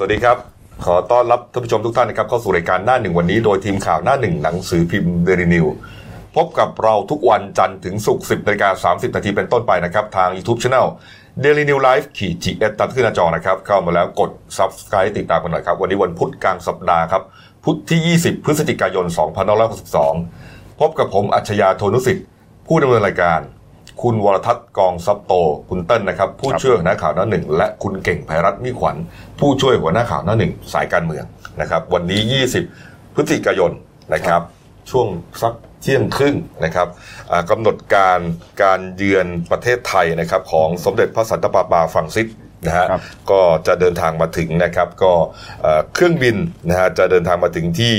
สวัสดีครับ ขอต้อนรับท่านผู้ชมทุกท่านนะครับเข้าสู่รายการหน้าหนึ่งวันนี้โดยทีมข่าวหน้าหนึ่งหนังสือพิมพ์เดลินิวพบกับเราทุกวันจันทร์ถึงศุกร์10นาฬิกา30นาทีเป็นต้นไปนะครับ ทาง YouTube Channel Daily New Life ขีดจีเอตามขึ้นหน้าจอนะครับ เข้ามาแล้วกด Subscribe ติดตามกันหน่อยครับ วันนี้วันพุธกลางสัปดาห์ครับ พุธที่ 20 พฤศจิกายน 2562 พบกับผมอัจฉริยะโทนุสิทธิ์ ผู้ดำเนินรายการ คุณวรทัศน์กองซับโต คุณเติ้ลนะครับ ผู้ช่วยหัวหน้าข่าวหน้าหนึ่ง และคุณเก่งไพรัตน์มิขวัญ ผู้ช่วยหัวหน้าข่าวหน้าหนึ่งสายการเมืองนะครับ วันนี้ 20 พฤศจิกายนนะครับ ช่วงสักเที่ยงครึ่งนะครับอ่ากำหนดการการเยือนประเทศไทยนะครับ ของสมเด็จพระสันตะปาปาฝรั่งซิสนะฮะครับก็จะเดินทางมาถึงนะครับก็เอ่อเครื่องบินนะฮะจะเดินทางมาถึงที่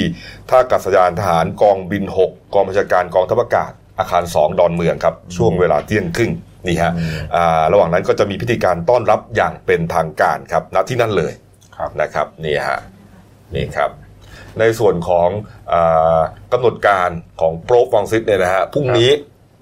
ท่าอากาศยานทหารกองบิน 6 กองบัญชาการกองทัพอากาศ อาคาร 2 ดอนเมืองครับ ช่วงเวลาเที่ยงครึ่งนี่ฮะอ่าระหว่างนั้นก็จะมีพิธีการต้อนรับอย่างเป็นทางการครับณที่นั่นเลยครับนะครับนี่ฮะนี่ครับในส่วนของอากำหนดการของโปรฟองซิสเนี่ยนะฮะพรุ่งนี้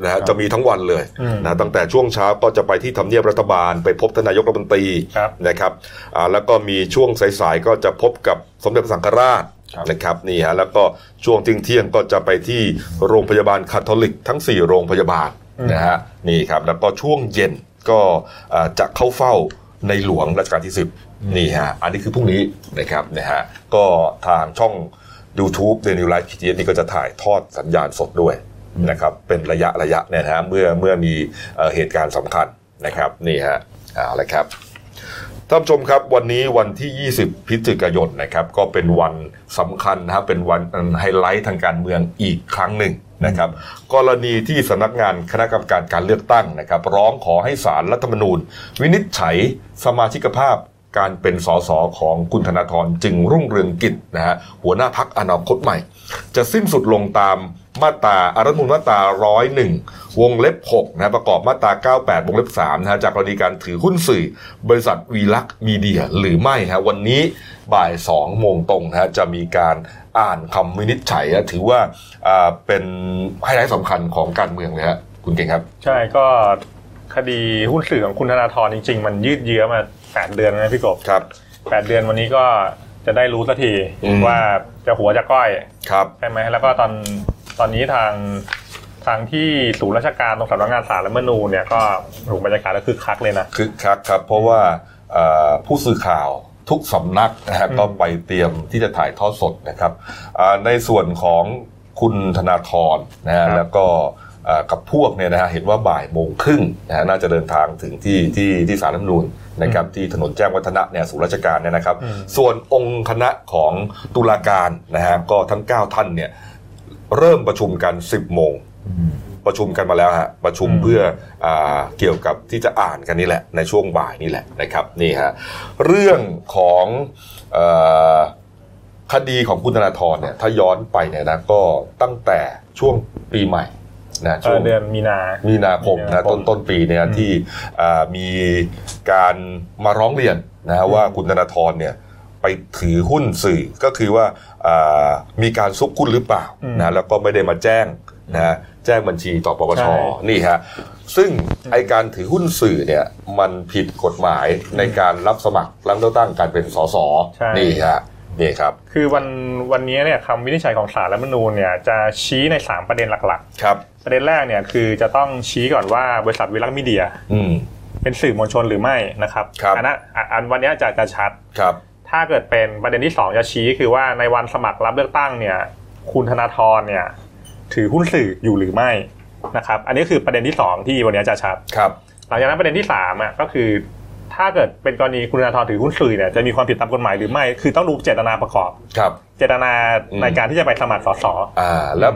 นะฮะจะมีทั้งวันเลยอืมนะตั้งแต่ช่วงเช้าก็จะไปที่ทำเนียบรัฐบาล ไปพบทานนายกรัฐมนตรีครับนะครับอ่าแล้วก็มีช่วงสายๆก็จะพบกับสมเด็จพระสังฆราชครับ นะครับนี่ฮะแล้วก็ช่วงเที่ยงๆก็จะไปที่โรงพยาบาลคาทอลิกทั้ง 4 โรงพยาบาลนะฮะนี่ครับแล้วก็ช่วงเย็นก็อ่าจะเข้าเฝ้าในหลวงรัชกาลที่ 10 นี่ฮะอันนี้คือพรุ่งนี้นะครับนะฮะก็ทางช่อง YouTube Dailynews Live TV นี่ก็จะถ่ายทอดสัญญาณสดด้วยนะครับเป็นระยะระยะเนี่ยนะฮะเมื่อเมื่อมีเอ่อเหตุการณ์สำคัญนะครับนี่ฮะเอาละครับ ท่านผู้ชมครับวันนี้วันที่ 20 พฤศจิกายนนะครับก็เป็นวันสำคัญนะครับเป็นวันไฮไลท์ทางการเมืองอีกครั้งหนึ่งนะครับกรณีที่สำนักงานคณะกรรมการการเลือกตั้งนะครับ ร้องขอให้ศาลรัฐธรรมนูญ วินิจฉัยสมาชิกภาพการเป็นสสของคุณธนาธรจึงรุ่งเรืองกิจนะฮะหัวหน้าพักอนาคตใหม่ จะสิ้นสุดลงตาม มาตราอารัฐธรรมนูญมาตรา101วงเล็บ6นะประกอบมาตรา 98 วงเล็บ3นะฮะจากกรณีการถือหุ้นสื่อ บริษัทวีลักษณ์มีเดียหรือไม่ฮะวันนี้บ่าย2โมงตรงนะฮะจะมีการอ่านคำวินิจฉัยนะถือว่าอ่าเป็นไฮไลท์สำคัญของการเมืองเลยฮะคุณเก่งครับ ใช่ก็คดีหุ้นสื่อของคุณธนาธรจริง ๆ มันยืดเยื้อมา 8 เดือนแล้วนะพี่กบครับ 8 เดือนวันนี้ก็จะได้รู้สักทีอืมว่าจะหัวจะก้อยครับใช่ไหมแล้วก็ตอน ตอนนี้ทางทางที่ศูนย์ราชการตรงสำนักงานศาลรัฐธรรมนูญเนี่ยก็ถูกบรรยากาศก็คือคักเลยนะคึกคักครับ เพราะว่าเอ่อผู้สื่อข่าวทุกสำนักนะฮะอืมก็ไปเตรียมที่จะถ่ายทอดสดนะครับอ่าในส่วนของคุณธนาธรนะฮะแล้วก็อ่ากับพวกเนี่ยนะฮะเห็นว่าบ่ายโมงครึ่งนะฮะน่าจะเดินทางถึงที่ที่ที่สารรัฐธรรมนูญนะครับที่ถนนแจ้งวัฒนะเนี่ยศูนย์ราชการเนี่ยนะครับอืมส่วนองค์คณะของตุลาการนะฮะก็ทั้ง 9 ท่านเนี่ย เริ่มประชุมกัน 10 โมง ประชุมกันมาแล้วฮะประชุมอืมเพื่ออาเกี่ยวกับที่จะอ่านกันนี่แหละ ในช่วงบ่ายนี่แหละนะครับนี่ฮะเรื่องของเออคดีของคุณธนาธรเนี่ยถ้าย้อนไปเนี่ยนะก็ตั้งแต่ช่วงปีใหม่นะเอช่วองเดือนมีนา มีนาคมมีนานะคมต้นต้นปีเนี่ยอืมที่อ่ามีการมาร้องเรียนนะฮะว่าคุณธนาธรเนี่ยไปถือหุ้นสื่อก็คือว่าอ่า มีการซุกหุ้นหรือเปล่าอืมนะแล้วก็ไม่ได้มาแจ้งนะฮะแจ้งบัญชีต่อปปชใช่นี่ฮะซึ่งไอการถือหุ้นสื่อเนี่ยมันผิดกฎหมายในการรับสมัครรับเลือกตั้งการเป็นสสใช่นี่ฮะนี่ครับคือวันวันนี้เนี่ยคำวินิจฉัยของศาลรัฐธรรมนูญเนี่ยจะชี้ใน 3 ประเด็นหลักครับๆประเด็นแรกเนี่ยคือจะต้องชี้ก่อนว่าบริษัทวิลักมีเดียอืมเป็นสื่อมวลชนหรือไม่นะครับครับอันนั้นอะอันวันนี้จะจะชัดครับ ถ้าเกิดเป็นประเด็นที่สองจะชี้คือว่าในวันสมัครรับเลือกตั้งเนี่ย คุณธนาธรเนี่ย ถือหุ้นสื่ออยู่หรือไม่นะครับ อันนี้คือประเด็นที่สองที่วันนี้จะชัดครับ หลังจากนั้นประเด็นที่สามอะก็คือ ถ้าเกิดเป็นกรณีคุณธนาธรถือหุ้นสื่อเนี่ยจะมีความผิดตามกฎหมายหรือไม่ คือต้องดูเจตนาประกอบครับ เจตนาอืมในการที่จะไปสมัครสสอ่า แล้ว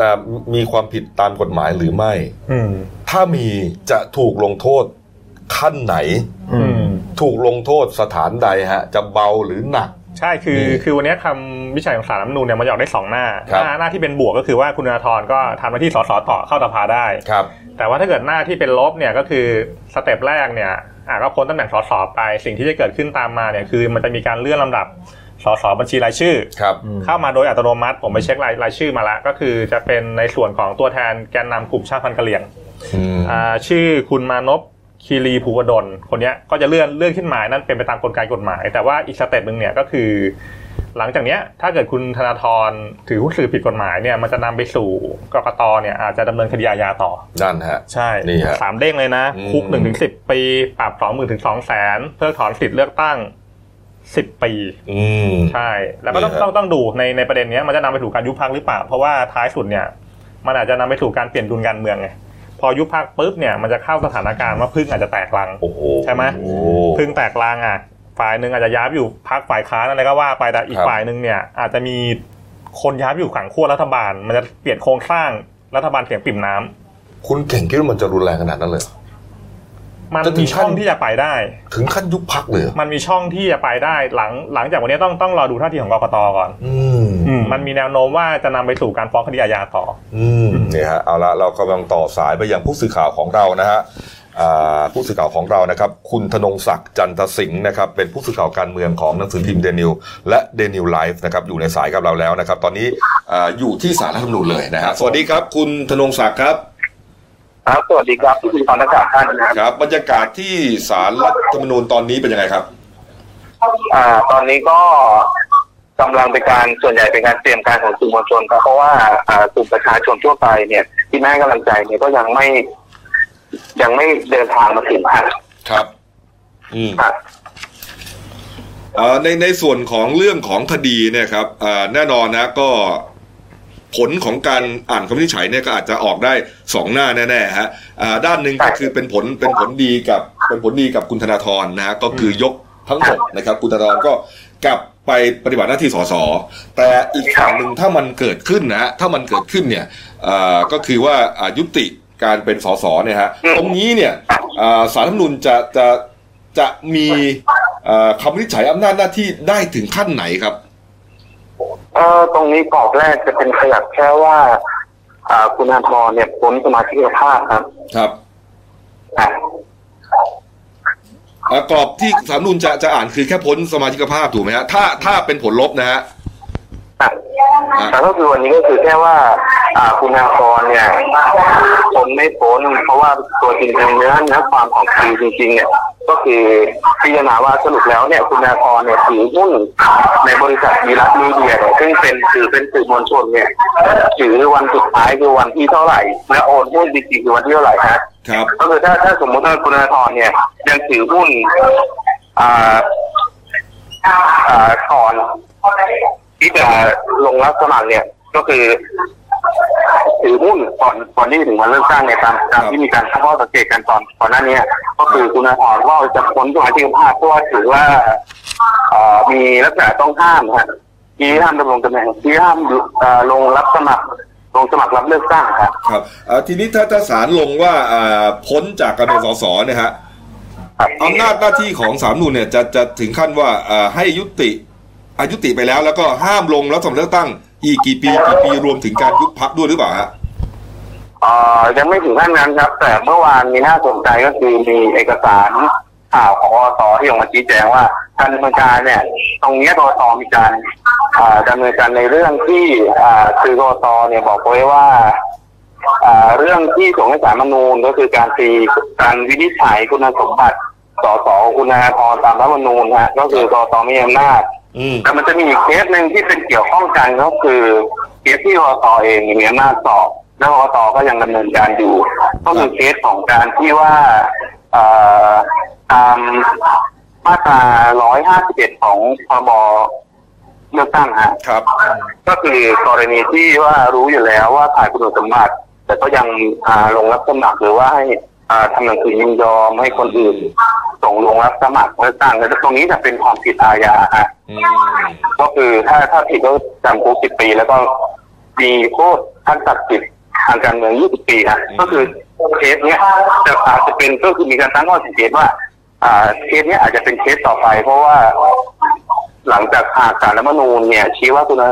อ่ามีความผิดตามกฎหมายหรือไม่อืมถ้ามีจะถูกลงโทษ ขั้นไหนอืมถูกลงโทษสถานใดฮะ จะเบาหรือหนัก ใช่คือนี่คือวันนี้คำวิจัยของสารรัฐธรรมนูญเนี่ยมันจะออกได้สองหน้าครับหน้าหน้าที่เป็นบวกก็คือว่าคุณธนาธรก็ทำหน้าที่สสต่อเข้าสภาได้ครับแต่ว่าถ้าเกิดหน้าที่เป็นลบเนี่ยก็คือสเต็ปแรกเนี่ยอะก็พ้นตำแหน่งสสไป สิ่งที่จะเกิดขึ้นตามมาเนี่ยคือมันจะมีการเลื่อนลำดับสสบัญชีรายชื่อครับเข้ามาโดยอัตโนมัติ ผมไปเช็ครายรายชื่อมาแล้วก็คือจะเป็นในส่วนของตัวแทนแกนนำกลุ่มชาติพันธุ์กะเหรี่ยงอืมอ่าชื่อคุณมานพ คีรีภูวดลคนเนี้ยก็จะเลื่อนเลื่อนขึ้นมานั่นเป็นไปตามกลไกกฎหมาย แต่ว่าอีกสเต็ปหนึ่งเนี่ยก็คือ หลังจากเนี้ยถ้าเกิดคุณธนาธรถือหุ้นสื่อผิดกฎหมายเนี่ยมันจะนำไปสู่กกตเนี่ยอาจจะดำเนินคดีอาญาต่อนั่นฮะใช่นี่ฮะสามเด้งเลยนะอืมคุกหนึ่งถึงสิบปี ปรับสองหมื่นถึงสองแสนเพิกถอนสิทธิ์เลือกตั้งสิบปีอืมใช่ แล้วก็ต้องนี่ฮะต้องต้องดูในในประเด็นเนี้ยมันจะนำไปสู่การยุบพักหรือเปล่า เพราะว่าท้ายสุดเนี่ย มันอาจจะนำไปสู่การเปลี่ยนดุลการเมืองไง พอยุบพักปุ๊บเนี่ยมันจะเข้าสถานการณ์ว่าพึ่งอาจจะแตกรังโอ้โหใช่ไหมโอ้พึ่งแตกรังอะฝ่ายหนึ่งอาจจะย้ายไปอยู่พักฝ่ายค้านอะไรก็ว่าไปแต่อีกครับฝ่ายหนึ่งเนี่ยอาจจะมีคนย้ายไปอยู่ขังขั้วรัฐบาล มันจะเปลี่ยนโครงสร้างรัฐบาลเสียงปิ่มน้ำคุณเก่งคิดว่ามันจะรุนแรงขนาดนั้นเลยเหรอ มันจะถึมีงขั้นช่องที่จะไปได้ ถึงขั้นยุบพักเลยเหรอมันมีช่องที่จะไปได้หลังหลังจากวันนี้ต้องต้องรอดูท่าทีของกกตก่อนอืมอืมมันมีแนวโน้มว่าจะนำไปสู่การฟ้องคดีอาญาต่อ อืมเนี่ยฮะเอาละเรากำลังต่อสายไปยังผู้สื่อข่าวของเรานะฮะอ่าผู้สื่อข่าวของเรานะครับ คุณธนงศักดิ์จันทสิงห์นะครับ เป็นผู้สื่อข่าวการเมืองของหนังสือพิมพ์เดนิวและเดนิวไลฟ์นะครับอยู่ในสายกับเราแล้วนะครับ ตอนนี้อ่าอยู่ที่สารรัฐธรรมนูญเลยนะฮะสวัสดีครับ คุณธนงศักดิ์ครับ ครับสวัสดีครับคุณตอนนักข่าวท่านนะครับครับ บรรยากาศที่สารรัฐธรรมนูญตอนนี้เป็นยังไงครับ อ่า ตอนนี้ก็กำลังเป็นการส่วนใหญ่เป็นการเตรียมการของสื่อมวลชนครับเพราะว่าอ่ากลุ่มประชาชนทั่วไปเนี่ยที่แม่ให้กำลังใจเนี่ยก็ยังไม่ ยังไม่เดินทางมาถึงครับครับอืมครับเอ่อในในส่วนของเรื่องของคดีเนี่ยครับเอ่อแน่นอนนะก็ ผลของการอ่านคำวินิจฉัยเนี่ยก็อาจจะออกได้สองหน้าแน่ๆฮะอ่าด้านหนึ่งก็คือเป็นผลเป็นผลดีกับเป็นผลดีกับคุณธนาธรนะฮะก็คือยกทั้งหมดนะครับคุณธนาธรก็กลับไปปฏิบัติหน้าที่สสแต่อีกฝั่งหนึ่งถ้ามันเกิดขึ้นนะฮะถ้ามันเกิดขึ้นเนี่ยเอ่อก็คือว่าอ่ายุติการเป็นสสเนี่ยฮะตรงนี้เนี่ยอ่าสารรัฐธรรมนูญจะจะจะมีเอ่อคำวินิจฉัยอำนาจหน้าที่ได้ถึงขั้นไหนครับ เอ่อตรงนี้กรอบแรกจะเป็นขยับแค่ว่า อ่า คุณอาทรเนี่ยพ้นสมาชิกภาพครับครับอ่าเอ่อกรอบที่สารรัฐธรรมนูญจะจะอ่านคือแค่พ้นสมาชิกภาพถูกไหมฮะถ้าถ้าเป็นผลลบนะฮะอะแต่ ก็คือวันนี้ก็คือแค่ว่า อ่าคุณอาทรเนี่ยพ้นไม่พ้นเพราะว่าตัวจริงๆเนื้อเนื้อความของคดีจริงๆเนี่ยก็คือพิจารณาว่าสรุปแล้วเนี่ยคุณอาทรเนี่ยถือหุ้นในบริษัทวีรัตมีเดียเนี่ยซึ่งเป็นถือเป็นสื่อมวลชนเนี่ยถือวันสุดท้ายคือวันที่เท่าไหร่และโอนหุ้นจริงๆคือวันที่เท่าไหร่ฮะครับก็คือถ้าถ้าสมมติว่าคุณธนาธรเนี่ยยังถือหุ้นอ่าอ่าก่อน ที่จะลงรับสมัครเนี่ยก็คือถือหุ้นก่อนก่อนที่จะถึงวันเลือกตั้งเนี่ยตามตามที่มีการตั้งข้อสังเกตกันตอนก่อนหน้านี้ก็คือคุณธนาธรก็จะพ้นสมาชิกภาพเพราะว่าถือว่าเอ่อมีลักษณะต้องห้ามฮะที่ห้ามดำรงตำแหน่งที่ห้ามเอ่อลงรับสมัครลงสมัครรับเลือกตั้งครับครับเอ่อทีนี้ถ้าถ้าศาลลงว่าอ่าพ้นจากการเป็นสสเนี่ยฮะอำนาจหน้าที่ของสามนูญเนี่ยจะจะถึงขั้นว่าอ่าให้ยุติ อายุติไปแล้ว แล้วก็ห้ามลงรับสมัครเลือกตั้ง อีกกี่ปีกี่ปีรวมถึงการยุบพักด้วยหรือเปล่าฮะอ่อยังไม่ถึงขั้นนั้นครับ แต่เมื่อวานมีน่าสนใจก็คือมีเอกสารข่าวของอตที่ออกมาชี้แจงว่าการดำเนินการเนี่ย ตรงเนี้ยกตมีการอ่าดำเนินการในเรื่องที่อ่าคือกตเนี่ยบอกไว้ว่าอ่าเรื่องที่ส่งให้สารมนูญก็คือการตีการวินิจฉัยคุณสมบัติสสอคุณธนาธรตามรัฐมนูญฮะก็คือกตมีอำนาจ อืมแต่มันจะมีอีกเคสหนึ่งที่เป็นเกี่ยวข้องกันก็คือเคสที่กตเองมีอำนาจสอบแล้วกตก็ยังดำเนินการอยู่ ก็คือเคสของการที่ว่าเอ่อตามมาตรา151 ของพรบเลือกตั้งฮะ ครับ ก็คือกรณีที่ว่ารู้อยู่แล้วว่าขาดคุณสมบัติ แต่ก็ยังอ่าลงรับสมัครหรือว่าให้อ่า ทำหนังสือยินยอมให้คนอื่น ส่งลงรับสมัครเลือกตั้งแล้วตรงนี้จะเป็นความผิดอาญาฮะอืมก็คือถ้าถ้าผิดก็จำคุกสิบปี แล้วก็มีโทษขั้นตัดสิทธิ์ทางการเมืองยี่สิบปีฮะก็คือเคสเนี้ยจะอาจจะเป็นก็คือมีการตั้งข้อสังเกตว่า อ่าเคสเนี้ยอาจจะเป็นเคสต่อไป เพราะว่า หลังจากหากสารรัฐธรรมนูญเนี่ยชี้ว่าคุณธน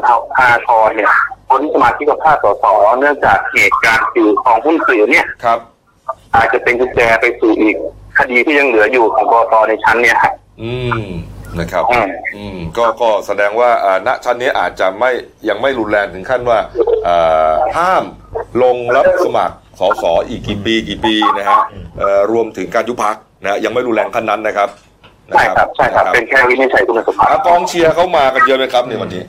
าธรเนี่ยพ้นสมาชิกภาพสสเนื่องจากเหตุการณ์สื่อของหุ้นสื่อเนี่ยครับ อาจจะเป็นกุญแจไปสู่อีกคดีที่ยังเหลืออยู่ของกตในชั้นเนี่ยฮะอืมนะครับ อืมอืมก็ก็แสดงว่าอ่าณชั้นนี้อาจจะไม่ยังไม่รุนแรงถึงขั้นว่าอ่าห้ามลงรับสมัครสสอีกกี่ปีกี่ปีนะฮะเอ่อรวมถึงการยุบพักนะยังไม่รุนแรงขั้นนั้นนะครับนะใช่ครับใช่ครับเป็นแค่วินิจฉัยคุณสมบัติอะกองเชียร์เข้ามากันเยอะไหมครับในวันนี้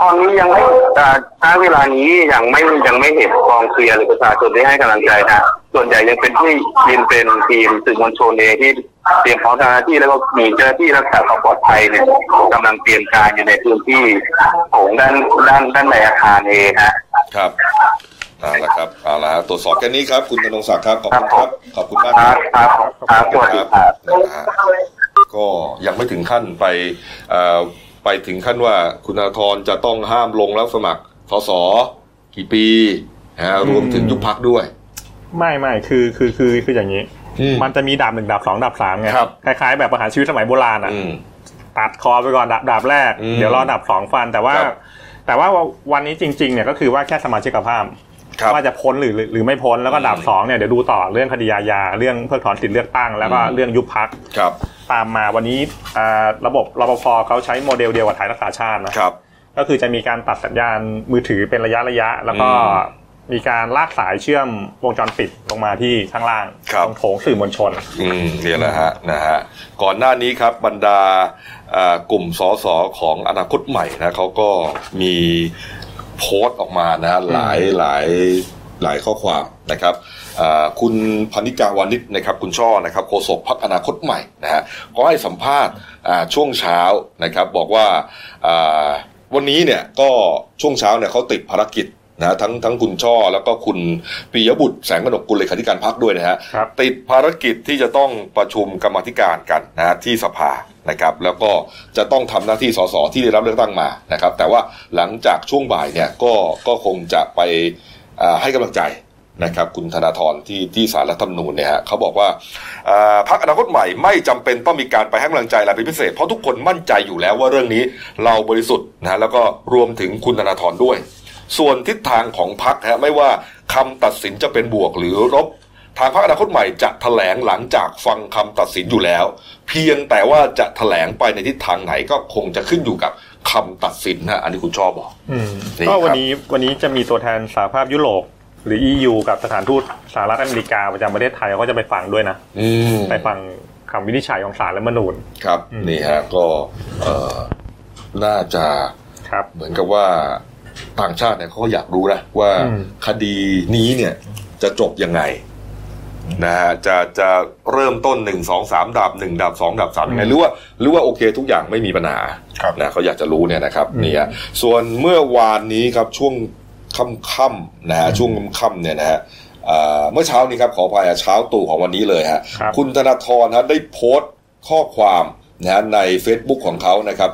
ตอนนี้ยังไม่อ่าณเวลานี้ยังไม่ยังไม่เห็นกองเชียร์หรือประชาชนได้ให้กำลังใจนะ ส่วนใหญ่ยังเป็นที่ยินเป็นทีมสื่อมวลชนเองที่เตรียมพร้อมทำหน้าที่แล้วก็มีเจ้าหน้าที่รักษาความปลอดภัยเนี่ยกำลังเตรียมการอยู่ในพื้นที่โถงด้านด้านด้านในอาคารเองฮะครับเอาละครับเอาละฮะตรวจสอบแค่นี้ครับ คุณธนงศักดิ์ครับขอบคุณครับขอบคุณมากคครัรับบครับครับสวัสดีครับนะฮะก็ยังไม่ถึงขั้นไปเอ่อไปถึงขั้นว่าคุณธนาธรจะต้องห้ามลงรับสมัครสสกี่ปีนะฮะรวมถึงยุบพักด้วย ไม่ไม่คือคือคือคืออย่างนี้อืมมันจะมีดาบหนึ่งดาบสองดาบสามไงครับคล้ายๆแบบประหารชีวิตสมัยโบราณอะอืมตัดคอไปก่อนดาบดาบแรกอืมเดี๋ยวรอดาบสองฟัน แต่ว่าครับแต่ว่าวันนี้จริง ๆ เนี่ยก็คือว่าแค่สมาชิกภาพครับว่าจะพ้นหรือหรือหรือไม่พ้นแล้วก็ดาบอืมสองเนี่ยเดี๋ยวดูต่อเรื่องคดีอาญาเรื่องเพิกถอนสิทธิเลือกตั้งแล้วก็อืมเรื่องยุบพักครับตามมาวันนี้อ่าระบบรปภเขาใช้โมเดลเดียวกับไทยรักษาชาตินะครับ ก็คือจะมีการตัดสัญญาณมือถือเป็นระยะระยะ แล้วก็อื มมีการลากสายเชื่อมวงจรปิดลงมาที่ข้างล่างครับ ตรงโถงสื่อมวลชน อืมเนี่ยแหละฮะนะฮะก่อนหน้านี้ครับบรรดาอ่ากลุ่มสสของอนาคตใหม่นะเขาก็มีโพสต์ออกมานะฮะหลายหลายหลายข้อความนะครับอ่าคุณพันิกาวานิชนะครับคุณช่อนะครับโฆษกพักอนาคตใหม่นะฮะก็ให้สัมภาษณ์อ่าช่วงเช้านะครับบอกว่าอ่าวันนี้เนี่ยก็ช่วงเช้าเนี่ยเขาติดภารกิจ นะทั้งทั้งคุณช่อแล้วก็คุณปิยบุตรแสงกนกกุลเลขาธิการพักด้วยนะฮะครับติดภารกิจที่จะต้องประชุมกรรมาธิการกันนะฮะที่สภานะครับแล้วก็จะต้องทำหน้าที่สสที่ได้รับเลือกตั้งมานะครับ แต่ว่าหลังจากช่วงบ่ายเนี่ยก็ก็คงจะไปอ่าให้กำลังใจนะครับคุณธนาธรที่ที่สารรัฐธรรมนูญเนี่ยฮะเขาบอกว่าอ่าพรรคอนาคตใหม่ไม่จำเป็นต้องมีการไปให้กำลังใจอะไรเป็นพิเศษ เพราะทุกคนมั่นใจอยู่แล้วว่าเรื่องนี้เราบริสุทธิ์นะฮะแล้วก็รวมถึงคุณธนาธรด้วย ส่วนทิศทางของพรรคฮะไม่ว่าคำตัดสินจะเป็นบวกหรือลบทางพรรคอนาคตใหม่จะแถลงหลังจากฟังคำตัดสินอยู่แล้ว เพียงแต่ว่าจะแถลงไปในทิศทางไหนก็คงจะขึ้นอยู่กับคำตัดสินนะอันนี้คุณชอบบอกอืมนี่ก็วันครับนี้วันนี้จะมีตัวแทนสหภาพยุโรปหรือ EU กับสถานทูตสหรัฐอเมริกาประจำประเทศไทยเขาก็จะไปฟังด้วยนะอืมไปฟังคำวินิจฉัยของศาลรัฐธรรมนูญครับอืมนี่ฮะก็เอ่อน่าจะครับเหมือนกับว่า ต่างชาติเนี่ยเขาก็อยากรู้นะว่าอืมคดีนี้เนี่ยจะจบยังไงนะฮะจะจะเริ่มต้นหนึ่งสองสามดับหนึ่งดับสองดับสามยังไงหรือว่าหรือว่าโอเคทุกอย่างไม่มีปัญหาครับนะเขาอยากจะรู้เนี่ยนะครับอืมเนี่ยส่วนเมื่อวานนี้ครับช่วงค่ำๆนะฮะช่วงค่ำๆเนี่ยนะฮะอ่าเมื่อเช้านี้ครับขออภัยอะเช้าตู่ของวันนี้เลยฮะครับคุณธนาธรฮะได้โพสต์ข้อความ นะใน Facebook ของเขานะครับ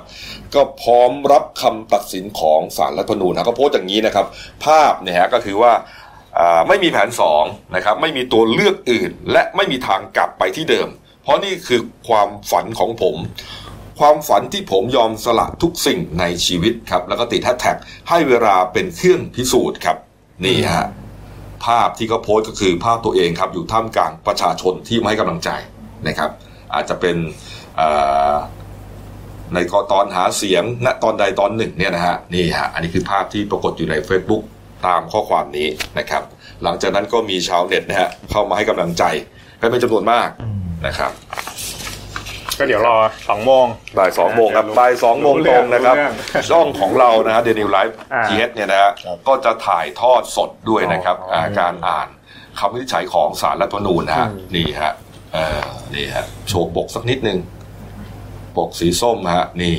ก็พร้อมรับคำตัดสินของศาลรัฐธรรมนูญนะเขาโพสต์อย่างนี้นะครับ ภาพเนี่ยฮะก็คือว่าไม่มีแผนสองนะครับไม่มีตัวเลือกอื่น และไม่มีทางกลับไปที่เดิม เพราะนี่คือความฝันของผม ความฝันที่ผมยอมสละทุกสิ่งในชีวิตครับ แล้วก็ติดแฮชแท็กให้เวลาเป็นเครื่องพิสูจน์ครับ นี่ฮะภาพที่เขาโพสต์ก็คือภาพตัวเองครับ อยู่ท่ามกลางประชาชนที่มาให้กำลังใจนะครับ อาจจะเป็น ในตอนหาเสียงณตอนใดตอนหนึ่งเนี่ยนะฮะนี่ฮะอันนี้คือภาพที่ปรากฏอยู่ใน Facebook ตามข้อความนี้นะครับ หลังจากนั้นก็มีชาวเน็ตนะฮะเข้ามาให้กำลังใจกันเป็นจำนวนมากนะครับ ก็เดี๋ยวรอสองโมงบ่ายสองโมงครับรู้บ่ายสองโมงรู้ตเรื่รองงนะครับรู้เรื่องช่องของเรานะฮะเดนิวไลฟ์อ่าทีเอสเนี่ยนะฮะครับก็จะถ่ายทอดสดด้วยนะครับอ๋ออ่าการอ่านคำวินิจฉัยของศาลรัฐธรรมนูญนะฮะอืมนี่ฮะเอ่อนี่ฮะโชว์ปกสักนิดนึง ปกสีส้มฮะ นี่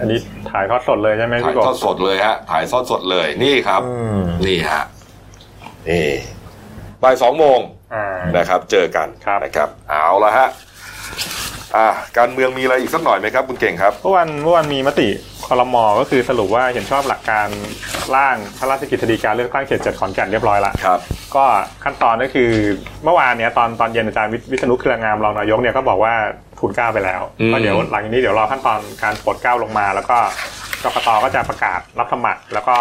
อันนี้ถ่ายทอดสดเลยใช่ไหมถ่ายพี่กทอบดสดเลยฮะ ถ่ายทอดสดเลยนี่ครับ อืมนี่ฮะนี่บ่ายสองโมงอ่า นะครับ เจอกันครับ นะครับ เอาละฮะ อ่าการเมืองมีอะไรอีกสักหน่อยไหมครับคุณเก่งครับเมื่อวันเมื่อวันมีมติคอรมอก็คือสรุปว่าเห็นชอบหลักการร่างพระราชกิจสีการเลือกตั้งเขตเจ็ดขอนแก่นเรียบร้อยละครับก็ขั้นตอนก็คือเมื่อวานเนี้ยตอนตอนเย็นอาจารย์วิวิษณุเครืองามรองนายกเนี่ยก็บอกว่าทุนเกล้าไปแล้วอืมก็เดี๋ยวหลังจากนี้เดี๋ยวรอขั้นตอนการโปรดเกล้าลงมา แล้วก็กกตก็จะประกาศรับสมัครแล้วก็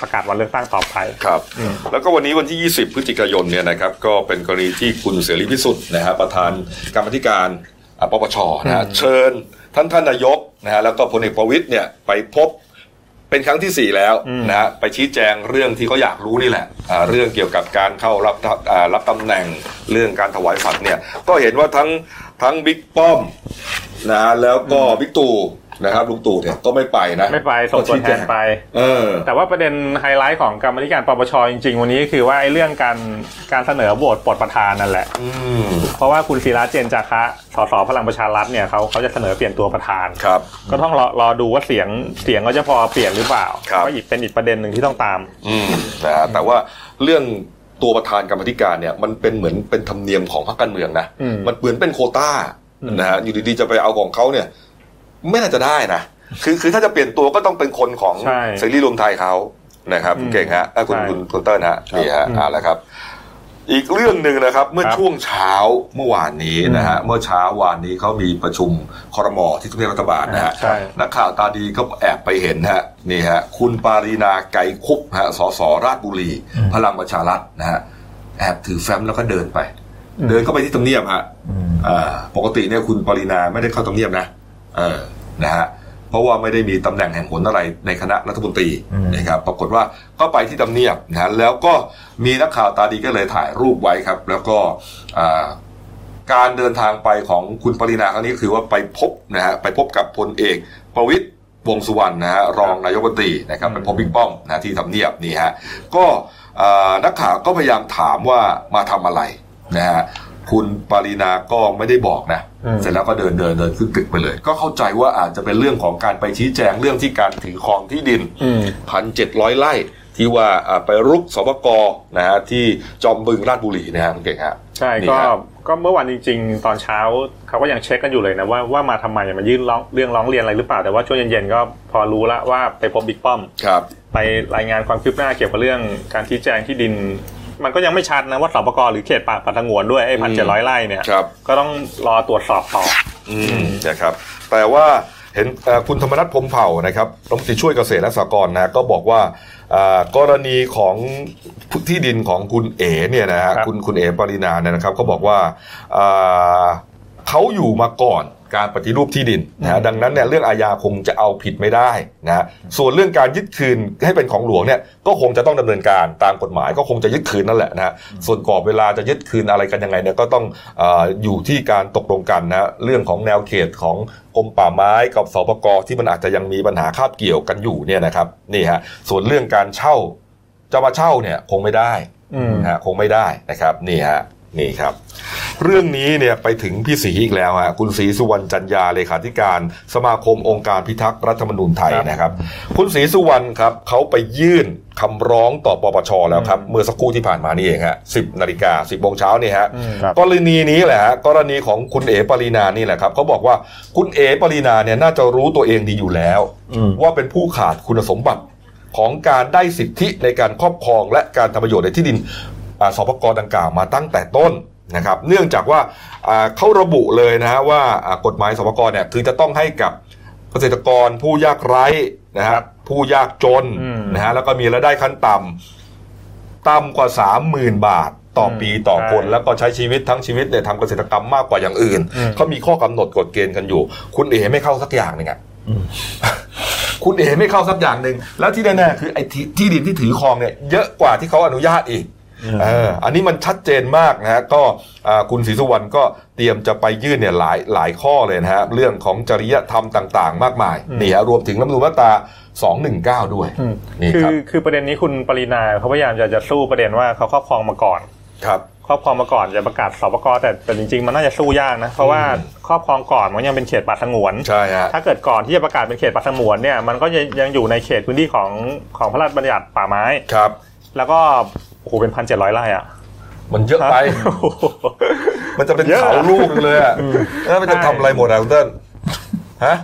ประกาศวันเลือกตั้งต่อไปครับอืมแล้วก็วันนี้วันที่ 20 พฤศจิกายนเนี่ยนะครับก็เป็นกรณีที่คุณเสรีพิสุทธิ์นะฮะประธานกรรมธิการอะ ปปชนะฮะเชิญท่านท่านนายกนะฮะแล้วก็พลเอกประวิตยเนี่ยไปพบไปเป็นครั้งที่สี่แล้วอืมนะฮะไปชี้แจงเรื่องที่เขาอยากรู้นี่แหละอ่าเรื่องเกี่ยวกับการเข้ารับอ่ารับตำแหน่งเรื่องการถวายฝันเนี่ยก็เห็นว่าทั้งทั้งบิ๊กป้อมนะฮะแล้วก็บิ๊กตู่ นะครับลุงตู่เนี่ยก็ไม่ไปนะไม่ไปส่งตัวแทนไปเออแต่ว่าประเด็นไฮไลท์ของกรรมาธิการปปชจริง ๆ วันนี้ก็คือว่าไอ้เรื่องการการเสนอโหวตปลดประธานนั่นแหละอืมเพราะว่าคุณศิระเจนจาคะสสพลังประชารัฐเนี่ยเขาเขาจะเสนอเปลี่ยนตัวประธานครับ ก็ต้องรอรอดูว่าเสียงเสียงก็จะพอเปลี่ยนหรือเปล่าครับก็อีกเป็นอีกประเด็นหนึ่งที่ต้องตาม อืมนะฮะแต่ว่าเรื่องตัวประธานกรรมาธิการเนี่ยมันเป็นเหมือนเป็นธรรมเนียมของพรรคการเมืองนะอืมมันเหมือนเป็นโควต้าอืมนะฮะอยู่ดีๆจะไปเอาของเขาเนี่ย ไม่น่าจะได้นะคือคือถ้าจะเปลี่ยนตัวก็ต้องเป็นคนของใช่เสรีรวมไทยเขานะครับอืมเก่งฮะเอ้ยคุณใช่คุณคุณเติ้ลฮะนี่ฮะอืมอ่าแล้วครับอีกเรื่องหนึ่งนะครับเมื่อครับช่วงเช้าเมื่อวานนี้นะฮะเมื่อเช้าวานนี้เขามีประชุมคอรมอที่ทำเนียบรัฐบาลนะฮะใช่นักข่าวตาดีก็แอบไปเห็นฮะนี่ฮะคุณปารีนาไกรคุปฮะสสราชบุรี พลังประชารัฐนะฮะแอบถือแฟ้มแล้วก็เดินไปอืมเดินเข้าไปที่ทำเนียบฮะอ่าปกติเนี่ยคุณปารีนาไม่ได้เข้าทำเนียบนะ เออนะฮะเพราะว่าไม่ได้มีตำแหน่งแห่งหนอะไรในคณะรัฐมนตรีนะครับปรากฏว่าก็ไปที่ทำเนียบนะฮะแล้วก็มีนักข่าวตาดีก็เลยถ่ายรูปไว้ครับ แล้วก็อ่าการเดินทางไปของคุณปรินาครั้งนี้คือว่าไปพบนะฮะไปพบกับพลเอกประวิตยวงษ์สุวรรณนะฮะรองนายกรัฐมนตรีนะครับไปพบบิ๊กป้อมนะที่ทำเนียบนี่ฮะก็เอ่อนักข่าวก็พยายามถามว่ามาทำอะไรนะฮะ คุณปรินาก็ไม่ได้บอกนะอืมเสร็จแล้วก็เดินเดินเดินขึ้นตึกไปเลย ก็เข้าใจว่าอาจจะเป็นเรื่องของการไปชี้แจงเรื่องที่การถือครองที่ดินอืมพันเจ็ดร้อยไร่ที่ว่าอ่าไปรุกสปกนะฮะที่จอมบึงราชบุรีนะฮะคุณเก่งฮะใช่นี่ก็ครับก็เมื่อวานจริง ๆ ตอนเช้าเขาก็ยังเช็คกันอยู่เลยนะว่าว่ามาทำไมมายื่นร้องเรื่องร้องเรียนอะไรหรือเปล่าแต่ว่าช่วงเย็นๆก็พอรู้แล้วว่าไปพบบิ๊กป้อมครับไปรายงานความคืบหน้าเกี่ยวกับเรื่องการชี้แจงที่ดิน มันก็ยังไม่ชัดนะว่าสปกหรือเขตป่าปัตงวนด้วยไอ้พันเจ็ดร้อยไร่เนี่ยครับก็ต้องรอตรวจสอบต่ออืมนะครับ แต่ว่าเห็นเอ่อคุณธรรมนัฐพรหมเผ่านะครับรัฐมนตรีช่วยเกษตรและสหกรณ์นะก็บอกว่าอ่ากรณีของที่ดินของคุณเอ๋เนี่ยนะฮะครับคุณคุณเอ๋ปรินาเนี่ยนะครับก็บอกว่าอ่าเขาอยู่มาก่อน การปฏิรูปที่ดินนะฮะดังนั้นเนี่ยเรื่องอาญาคงจะเอาผิดไม่ได้นะฮะส่วนเรื่องการยึดคืนให้เป็นของหลวงเนี่ยก็คงจะต้องดำเนินการตามกฎหมายก็คงจะยึดคืนนั่นแหละนะฮะส่วนกรอบเวลาจะยึดคืนอะไรกันยังไงเนี่ยก็ต้องเอออยู่ที่การตกลงกันนะฮะเรื่องของแนวเขตของกรมป่าไม้กับสปกที่มันอาจจะยังมีปัญหาคาบเกี่ยวกันอยู่เนี่ยนะครับนี่ฮะส่วนเรื่องการเช่าจะมาเช่าเนี่ยคงไม่ได้อืมนะฮะคงไม่ได้นะครับนี่ฮะ นี่ครับ เรื่องนี้เนี่ยไปถึงพี่ศรีอีกแล้วฮะคุณศรีสุวรรณจันยาเลขาธิการ สมาคมองค์การพิทักษ์รัฐธรรมนูญไทยครับนะครับ คุณศรีสุวรรณครับเขาไปยื่นคำร้องต่อปปชแล้วครับ เมื่อสักครู่ที่ผ่านมานี่เองฮะสิบนาฬิกาสิบโมงเช้านี่ฮะอืมครับกรณีนี้แหละฮะกรณีของคุณเอ๋ปรินานี่แหละครับเขาบอกว่าคุณเอ๋ปรินาเนี่ยน่าจะรู้ตัวเองดีอยู่แล้วอืมว่าเป็นผู้ขาดคุณสมบัติของการได้สิทธิในการครอบครองและการทำประโยชน์ในที่ดินอ่า สปกดังกล่าวมาตั้งแต่ต้นนะครับเนื่องจากว่าอ่าเขาระบุเลยนะฮะว่าอ่ากฎหมายสปกเนี่ยคือจะต้องให้กับเกษตรกรผู้ยากไร้นะครับผู้ยากจนอืมนะฮะแล้วก็มีรายได้ขั้นต่ำต่ำกว่าสามหมื่นบาทต่ออมปีต่อคนใช่แล้วก็ใช้ชีวิตทั้งชีวิตเนี่ยทำเกษตรกรรมมากกว่าอย่างอื่นอืมเขามีข้อกำหนดกฎเกณฑ์กันอยู่ คุณเอ๋ไม่เข้าสักอย่างหนึ่งอะคุณเอ๋ไม่เข้าสักอย่างหนึ่งแล้วที่แน่ๆคือไอ้ที่ที่ดินที่ถือครองเนี่ยเยอะกว่าที่เขาอนุญาตอีกเอออันนี้มันชัดเจนมากนะฮะก็อ่าคุณศรีสุวรรณก็เตรียมจะไปยื่นเนี่ยหลายหลายข้อเลยนะฮะเรื่องของจริยธรรมต่าง ๆ มากมายอืมนี่ฮะรวมถึงรัฐธรรมนูญมาตรา219 ด้วยอืมนี่คืครัอบคือประเด็นนี้คุณปรินาเขาพยายามจะจะสู้ประเด็นว่าเขาครอบครองมาก่อนครับครอบครองมาก่อนจะประกาศสปกแต่แต่จริงๆ มันน่าจะสู้ยากนะ เพราะว่าอืมครอบครองก่อนมันยังเป็นเขตป่าสงวนใช่ฮะถ้าเกิดก่อนที่จะประกาศเป็นเขตป่าสงวนเนี่ยมันก็ยังยังอยู่ในเขตพื้นที่ของของพระราชบัญญัติป่าไม้ครับ แล้วก็ โอ้โหเป็นพันเจ็ดร้อยไร่อะมันเยอะไปโอ้โหมันจะเป็นเยอะเขาลูกนึงเลยอะแล้วมันจะทำอะไรหมดอะคุณเติ้ลฮะ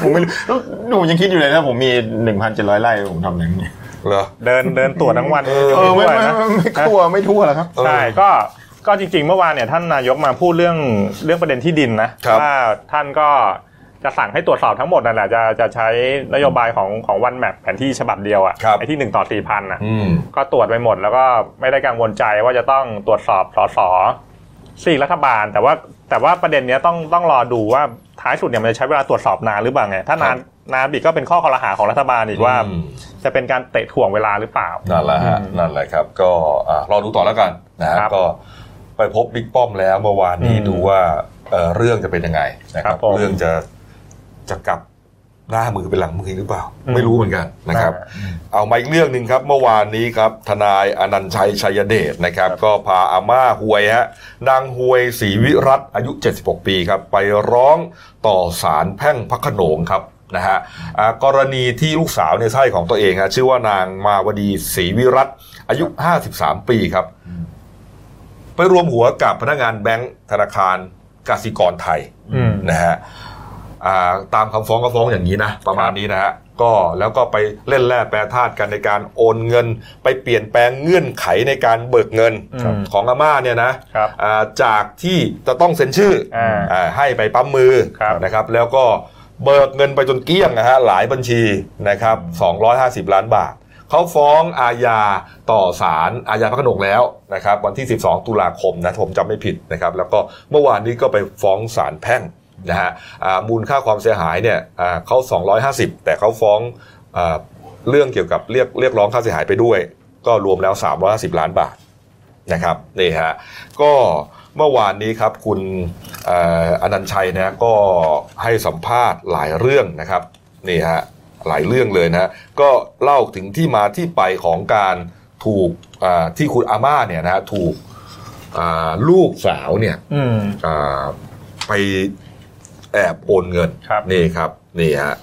ผมไม่รู้หนูยังคิดอยู่เลยนะผมมีหนึ่งพันเจ็ดร้อยไร่ผมทำอย่างนี้เหรอเดินเดินตรวจทั้งวันเออเออไม่ด้วยไม่นะไม่ไม่ทั่วไม่ทั่วแล้วครับเออใช่ก็ก็จริงๆ เมื่อวานเนี่ยท่านนายกมาพูดเรื่องเรื่องประเด็นที่ดินนะครับว่าท่านก็ จะสั่งให้ตรวจสอบทั้งหมดนั่นแหละจะจะใช้นโยบายของของวันแมปแผนที่ฉบับเดียวครัอะ่ะบไอ้ที่หนึ่งต่อสี่พันอะอืมก็ตรวจไปหมดแล้วก็ไม่ได้กังวลใจว่าจะต้องตรวจสอบสสสี่รัฐบาล แต่ว่าแต่ว่าประเด็นเนี้ยต้องต้องรอดูว่าท้ายสุดเนี่ยมันจะใช้เวลาตรวจสอบนานหรือเปล่าไงถ้านานนาบิกก็เป็นข้อคอรหาของรัฐบาลอีกว่าอืมจะเป็นการเตะถ่วงเวลาหรือเปล่านั่นแหละฮะอืมนั่นแหละครับ ก็อ่ารอดูต่อแล้วกันนะฮะครับก็ไปพบบิ๊กป้อมแล้วเมื่อวานนี้อืมดูว่าเอ่อเรื่องจะเป็นยังไงนะคครัรับบผมเรื่องจะ จะกลับหน้ามือเป็นหลังมือหรือเปล่าอืมไม่รู้เหมือนกันนะครับอ่าเอามาอีกเรื่องหนึ่งครับ เมื่อวานนี้ครับ ทนายอนันต์ชัยชัยเดชนะครับ ก็พาอาม่าหวยฮะนางหวยศรีวิรัตอายุ 76 ปีครับ ไปร้องต่อศาลแพ่งพระโขนงครับนะฮะอ่ากรณีที่ลูกสาวในไส้ของตัวเองฮะชื่อว่านางมาวดีศรีวิรัตอายุ 53 ปีครับ ไปรวมหัวกับพนักงานแบงก์ธนาคารกสิกรไทยอืมนะฮะอ่า ตามคำฟ้องก็ฟ้องอย่างนี้นะ ประมาณนี้นะฮะก็แล้วก็ไปเล่นแร่แปรธาตุกันในการโอนเงิน ไปเปลี่ยนแปลงเงื่อนไขในการเบิกเงินครับของอาม่าเนี่ยนะครับอ่าจากที่จะต้องเซ็นชื่ออาอ่าให้ไปปั๊มมือครับนะครับ แล้วก็เบิกเงินไปจนเกลี้ยงนะฮะหลายบัญชีนะครับ250 ล้านบาทเขาฟ้องอาญาต่อศาลอาญาพระโขนงแล้วนะครับ วันที่ 12 ตุลาคมนะถ้าผมจำไม่ผิดนะครับ แล้วก็เมื่อวานนี้ก็ไปฟ้องศาลแพ่ง นะฮะอ่ามูลค่าความเสียหายเนี่ยอ่าเขา 250 แต่เขาฟ้องอาเรื่องเกี่ยวกับเรียกเรียกร้องค่าเสียหายไปด้วย ก็รวมแล้ว 350 ล้านบาทนะครับนี่ฮะก็เมื่อวานนี้ครับคุณเอ่ออนันต์ชัยนะก็ให้สัมภาษณ์หลายเรื่องนะครับนี่ฮะหลายเรื่องเลยนะก็เล่าถึงที่มาที่ไปของการถูกอ่าที่คุณอาม่าเนี่ยนะฮะถูกอ่าลูกสาวเนี่ยอืมอ่าไปแอบโอนเงินครับนี่ครับนี่ฮะ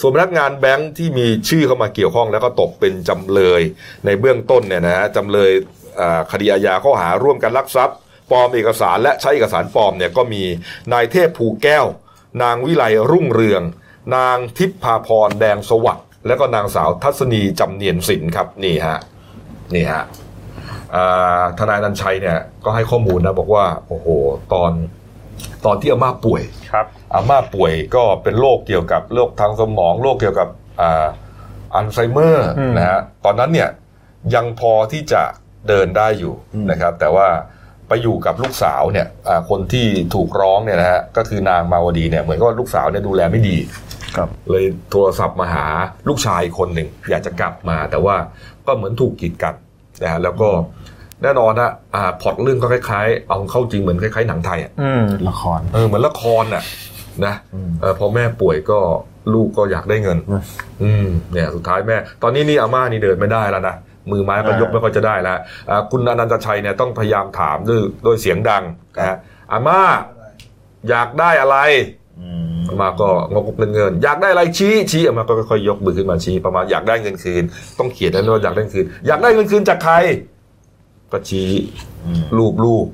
ส่วนพนักงานแบงค์ที่มีชื่อเข้ามาเกี่ยวข้องแล้วก็ตกเป็นจำเลยในเบื้องต้นเนี่ยนะฮะจำเลยอ่าคดีอาญาข้อหาร่วมกันลักทรัพย์ปลอมเอกสารและใช้เอกสารปลอมเนี่ยก็มีนายเทพภูแก้ว นางวิไลรุ่งเรือง นางทิพพาพรแดงสวัสดิ์แล้วก็นางสาวทัศนีจำเนียนสินครับนี่ฮะนี่ฮะอ่าทนายนันชัยเนี่ยก็ให้ข้อมูลนะบอกว่าโอ้โหตอน ตอนที่อาม่าป่วยครับอาม่าป่วยก็เป็นโรคเกี่ยวกับโรคทางสมองโรคเกี่ยวกับอ่าอัลไซเมอร์อืมนะฮะตอนนั้นเนี่ยยังพอที่จะเดินได้อยู่อืมนะครับ แต่ว่าไปอยู่กับลูกสาวเนี่ยอ่าคนที่ถูกร้องเนี่ยนะฮะก็คือนางมาวดีเนี่ยเหมือนกับว่าลูกสาวเนี่ยดูแลไม่ดีครับเลยโทรศัพท์มาหาลูกชายคนหนึ่งอยากจะกลับมา แต่ว่าก็เหมือนถูกกีดกันนะฮะแล้วก็ แน่นอนนะอ่าพล็อตเรื่องก็คล้ายๆ เอาเข้าจริงเหมือนคล้ายๆหนังไทยอะอืมละครเออเหมือนละครน่ะนะอืมเออพอแม่ป่วยก็ลูกก็อยากได้เงินอืมอืมเนี่ยสุดท้ายแม่ ตอนนี้นี่อาม่านี่เดินไม่ได้แล้วนะมือไม้ก็อ่ายยกไม่ค่อยจะได้แล้วอ่าคุณอนันตชัยเนี่ยต้องพยายามถามด้วยด้วยเสียงดังนะฮะอาม่าอยากได้อะไรอืมอามาก็งกเงินเงิน อยากได้อะไรชี้ชี้อามาก็ค่อยๆยกมือขึ้นมาชี้ประมาณอยากได้เงินคืน ต้องเขียนนะว่าอยากได้เงินคืน อยากได้เงินคืนจากใคร ก็ชี้อืมรูปรูป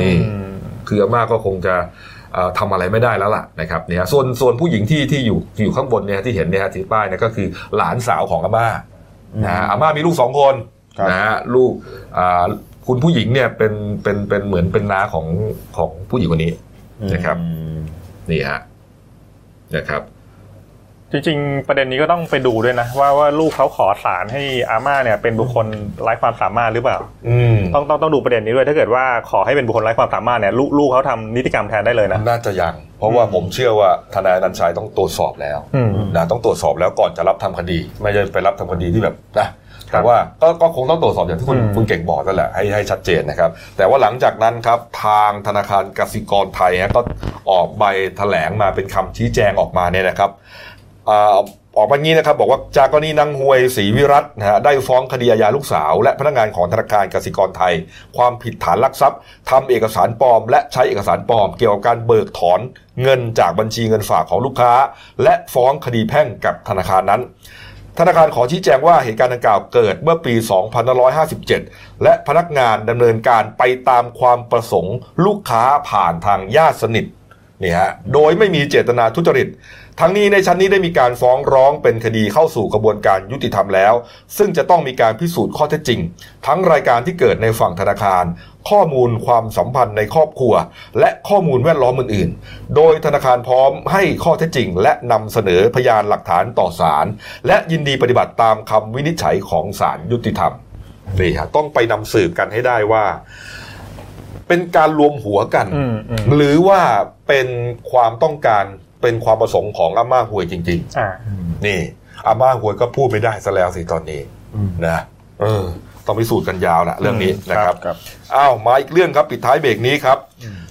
นี่อืมคืออาม่าก็คงจะเอ่อทำอะไรไม่ได้แล้วล่ะนะครับเนี่ยส่วนส่วนผู้หญิงที่ที่อยู่อยู่ข้างบนเนี่ยที่เห็นเนี่ยฮะที่ป้ายเนี่ยก็คือหลานสาวของอาม่านะฮะอาม่ามีลูกสองคนครับนะฮะลูกอ่าคุณผู้หญิงเนี่ยเป็นเป็นเป็นเหมือนเป็นน้าของของผู้หญิงคนนี้นะครับอืมนี่ฮะนะครับ จริงๆ ประเด็นนี้ก็ต้องไปดูด้วยนะ ว่าว่าลูกเขาขอสารให้อาม่าเนี่ยเป็นบุคคลไร้ความสามารถหรือเปล่าอืมต้องต้องต้องดูประเด็นนี้ด้วย ถ้าเกิดว่าขอให้เป็นบุคคลไร้ความสามารถเนี่ยลูกลูกเขาทำนิติกรรมแทนได้เลยนะน่าจะยังเพราะว่าผมเชื่อว่าทนายอนันต์ชัยต้องตรวจสอบแล้วอืมนะต้องตรวจสอบแล้วก่อนจะรับทำคดี ไม่ใช่ไปรับทำคดีที่แบบนะแต่ว่าก็ก็คงต้องตรวจสอบอย่างที่คุณอืมคุณเก่งบอกนั่นแหละให้ให้ชัดเจนนะครับ แต่ว่าหลังจากนั้นครับทางธนาคารกสิกรไทยฮะก็ออกใบแถลงมาเป็นคำชี้แจงออกมาเนี่ยนะครับ ออกมางี้นะครับบอกว่าจากกรณีนางหวยศรีวิรัตน์นะฮะได้ฟ้องคดีอาญาลูกสาว และพนักงานของธนาคารกสิกรไทย ความผิดฐานลักทรัพย์ทำเอกสารปลอม และใช้เอกสารปลอม เกี่ยวกับการเบิกถอนเงินจากบัญชีเงินฝากของลูกค้า และฟ้องคดีแพ่งกับธนาคารนั้นธนาคารขอชี้แจงว่าเหตุการณ์ดังกล่าวเกิดเมื่อปี 2557 และพนักงานดำเนินการไปตามความประสงค์ลูกค้าผ่านทางญาติสนิท นี่ฮะโดยไม่มีเจตนาทุจริต ทั้งนี้ในชั้นนี้ได้มีการฟ้องร้องเป็นคดีเข้าสู่กระบวนการยุติธรรมแล้ว ซึ่งจะต้องมีการพิสูจน์ข้อเท็จจริง ทั้งรายการที่เกิดในฝั่งธนาคาร ข้อมูลความสัมพันธ์ในครอบครัว และข้อมูลแวดล้อมอื่นๆ โดยธนาคารพร้อมให้ข้อเท็จจริง และนำเสนอพยานหลักฐานต่อศาลและยินดีปฏิบัติตามคำวินิจฉัยของศาลยุติธรรมนี่ฮะต้องไปนำสืบกันให้ได้ว่า เป็นการรวมหัวกันอืมอืมหรือว่าเป็นความต้องการเป็นความประสงค์ของอาม่าหวยจริงอ่าๆนี่อาม่าหวยก็พูดไม่ได้ซะแล้วสิตอนนี้นะเออต้องพิสูจน์กันยาวละเรื่องนี้นะครับครับอ้าวมาอีกเรื่องครับปิดท้ายเบรกนี้ครับ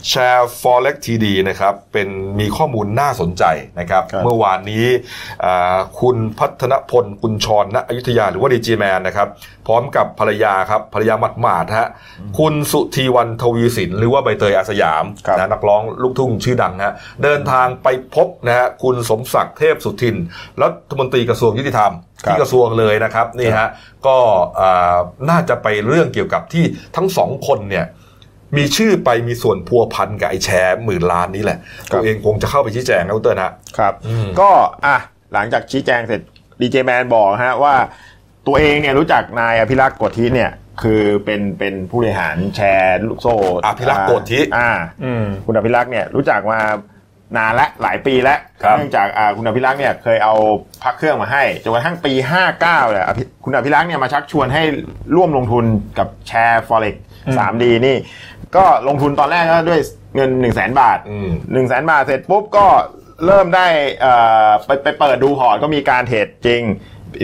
แชร์ forex td นะครับเป็นมีข้อมูลน่าสนใจนะครับครับเมื่อวานนี้อ่าคุณพัฒนพลกุญชรณอยุธยาหรือว่าดีเจแมนนะครับ พร้อมกับภรรยาครับภรรยาหมาดๆฮะคุณสุธีวันทวีสิน หรือว่าใบเตยอาสยามครับนะนักร้องลูกทุ่งชื่อดังนะฮะเดินทางไปพบนะฮะคุณสมศักดิ์เทพสุทินรัฐมนตรีกระทรวงยุติธรรมครับที่กระทรวงเลยนะครับนี่ฮะก็อ่าน่าจะไปเรื่องเกี่ยวกับที่ทั้งสองคนเนี่ย มีชื่อไปมีส่วนพัวพันกับไอแชร์หมื่นล้านนี้แหละตัวเองคงจะเข้าไปชี้แจงนะคุณเตอร์นะครับอืมก็อะหลังจากชี้แจงเสร็จดีเจแมนบอกฮะว่าตัวเองเนี่ยรู้จักนายอภิรักษ์โกธิเนี่ย คือเป็นเป็นผู้บริหารแชร์ลูกโซ่อภิรักษ์โกธิอ่าอืมคุณอภิรักษ์เนี่ยรู้จักมานานและหลายปีแล้วครับเนื่องจากอ่าคุณอภิรักษ์เนี่ยเคยเอาพักเครื่องมาให้จนกระทั่งปี 59เนี่ยอภิคุณอภิรักษ์เนี่ยมาชักชวนให้ร่วมลงทุนกับแชร์ forex อืม 3D นี่ ก็ลงทุนตอนแรกก็ด้วยเงิน1 0 0 0 0แบาทอืม1 0 0 0 0แบาทเสร็จปุ๊บก็เริ่มได้เอ่อไปไปเปิดดูพอร์ตก็มีการเทรดจริง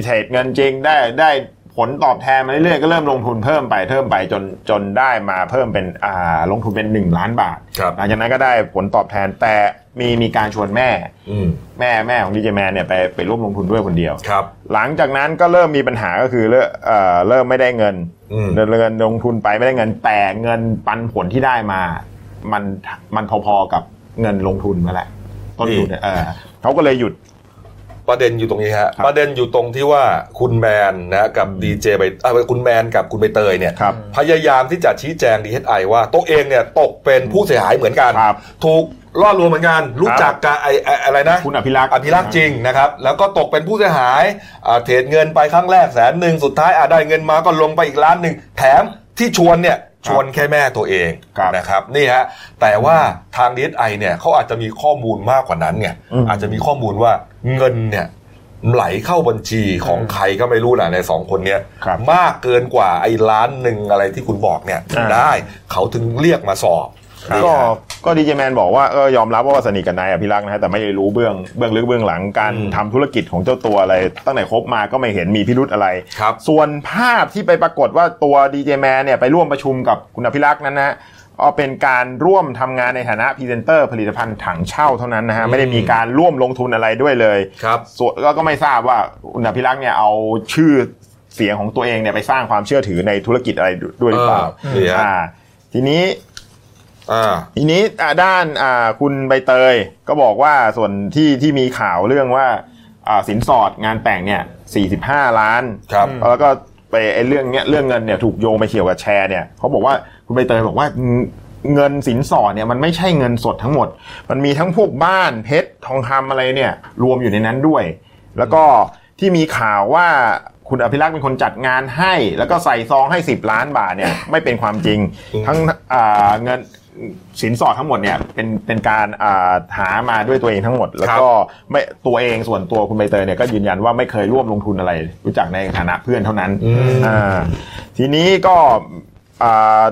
เทรดเงินจริงได้ได้ผลตอบแทนมาเรื่อยๆก็เริ่มลงทุนเพิ่มไปเพิ่มไปจนจนได้มาเพิ่มเป็นอ่าลงทุนเป็น 1 ล้านบาทครับหลังจากนั้นก็ได้ผลตอบแทนแต่ มีมีการชวนแม่อืมแม่แม่ของดีเจแมนเนี่ยไปไปร่วมลงทุนด้วยคนเดียวครับ หลังจากนั้นก็เริ่มมีปัญหาก็คือเริ่มเอ่อเริ่มไม่ได้เงินอืมเงินลงทุนไปไม่ได้เงินแต่เงินปันผลที่ได้มา มันมันพอๆกับเงินลงทุนมาแหละต้นทุนเนี่ยเออเขาก็เลยหยุดประเด็นอยู่ตรงนี้ฮะครับประเด็นอยู่ตรงที่ว่าคุณแมนนะกับดีเจใบอ่าคุณแมนกับคุณใบเตยเนี่ยครับพยายามที่จะชี้แจงดีเอไอว่าตัวเองเนี่ยตกเป็นผู้เสียหายเหมือนกันครับถูก ล่อลวงเหมือนกันรู้จักกับไอไอ้อะไรนะคุณอภิรักษ์อภิรักษ์จริงนะครับ แล้วก็ตกเป็นผู้เสียหายอ่าเทรดเงินไปครั้งแรกแสนหนึ่งสุดท้ายอ่าได้เงินมาก็ลงไปอีกล้านหนึ่งแถมที่ชวนเนี่ยชวนแค่แม่ตัวเองครับนะครับนี่ฮะแต่ว่าทางดีเอไอเนี่ยเขาอาจจะมีข้อมูลมากกว่านั้นไงอืมอาจจะมีข้อมูลว่าเงินเนี่ยไหลเข้าบัญชีของใครก็ไม่รู้แหละในสองคนเนี้ยครับมากเกินกว่าไอ้ล้านหนึ่งอะไรที่คุณบอกเนี่ยอ่าได้เขาถึงเรียกมาสอบนี่ ก็ฮะก็ดีเจแมนบอกว่าเออยอมรับว่าสนิทกับนายอภิรักษ์นะฮะแต่ไม่ได้รู้เบื้องเบื้องลึกเบื้องหลังการอืมทำธุรกิจของเจ้าตัวอะไร ตั้งแต่คบมาก็ไม่เห็นมีพิรุธอะไรครับส่วนภาพที่ไปปรากฏว่าตัวดีเจแมนเนี่ยไปร่วมประชุมกับคุณอภิรักษ์นั้นนะเอาเป็นการร่วมทำงานในฐานะพรีเซนเตอร์ผลิตภัณฑ์ถังเช่าเท่านั้นนะฮะไม่ได้มีการร่วมลงทุนอะไรด้วยเลยครับส่วนก็ก็ไม่ทราบว่าคุณอภิรักษ์เนี่ยเอาชื่อเสียงของตัวเองเนี่ยไปสร้างความเชื่อถือในธุรกิจอะไรด้วยหรือเปล่าเออนี่ฮะอ่าทีนี้อ่า ทีนี้อ่าด้านอ่าคุณใบเตยก็บอกว่าส่วนที่ที่มีข่าวเรื่องว่าอ่าสินสอดงานแต่งเนี่ย 45 ล้านครับแล้วก็ไปไอ้เรื่องเนี้ยเรื่องเงินเนี่ยถูกโยงไปเกี่ยวกับแชร์เนี่ยเขาบอกว่าคุณใบเตยบอกว่าเงินสินสอดเนี่ยมันไม่ใช่เงินสดทั้งหมด มันมีทั้งพวกบ้านเพชรทองคำอะไรเนี่ย รวมอยู่ในนั้นด้วย แล้วก็ที่มีข่าวว่าคุณอภิรักษ์เป็นคนจัดงานให้ แล้วก็ใส่ซองให้ 10 ล้านบาทเนี่ยไม่เป็นความจริงอืมทั้งอ่าเงิน สินสอดทั้งหมดเนี่ยเป็นเป็นการอ่าหามาด้วยตัวเองทั้งหมด แล้วก็ไม่ตัวเองส่วนตัวคุณใบเตยเนี่ยก็ยืนยันว่าไม่เคยร่วมลงทุนอะไร รู้จักในฐานะเพื่อนเท่านั้นอืมอ่าทีนี้ก็อ่า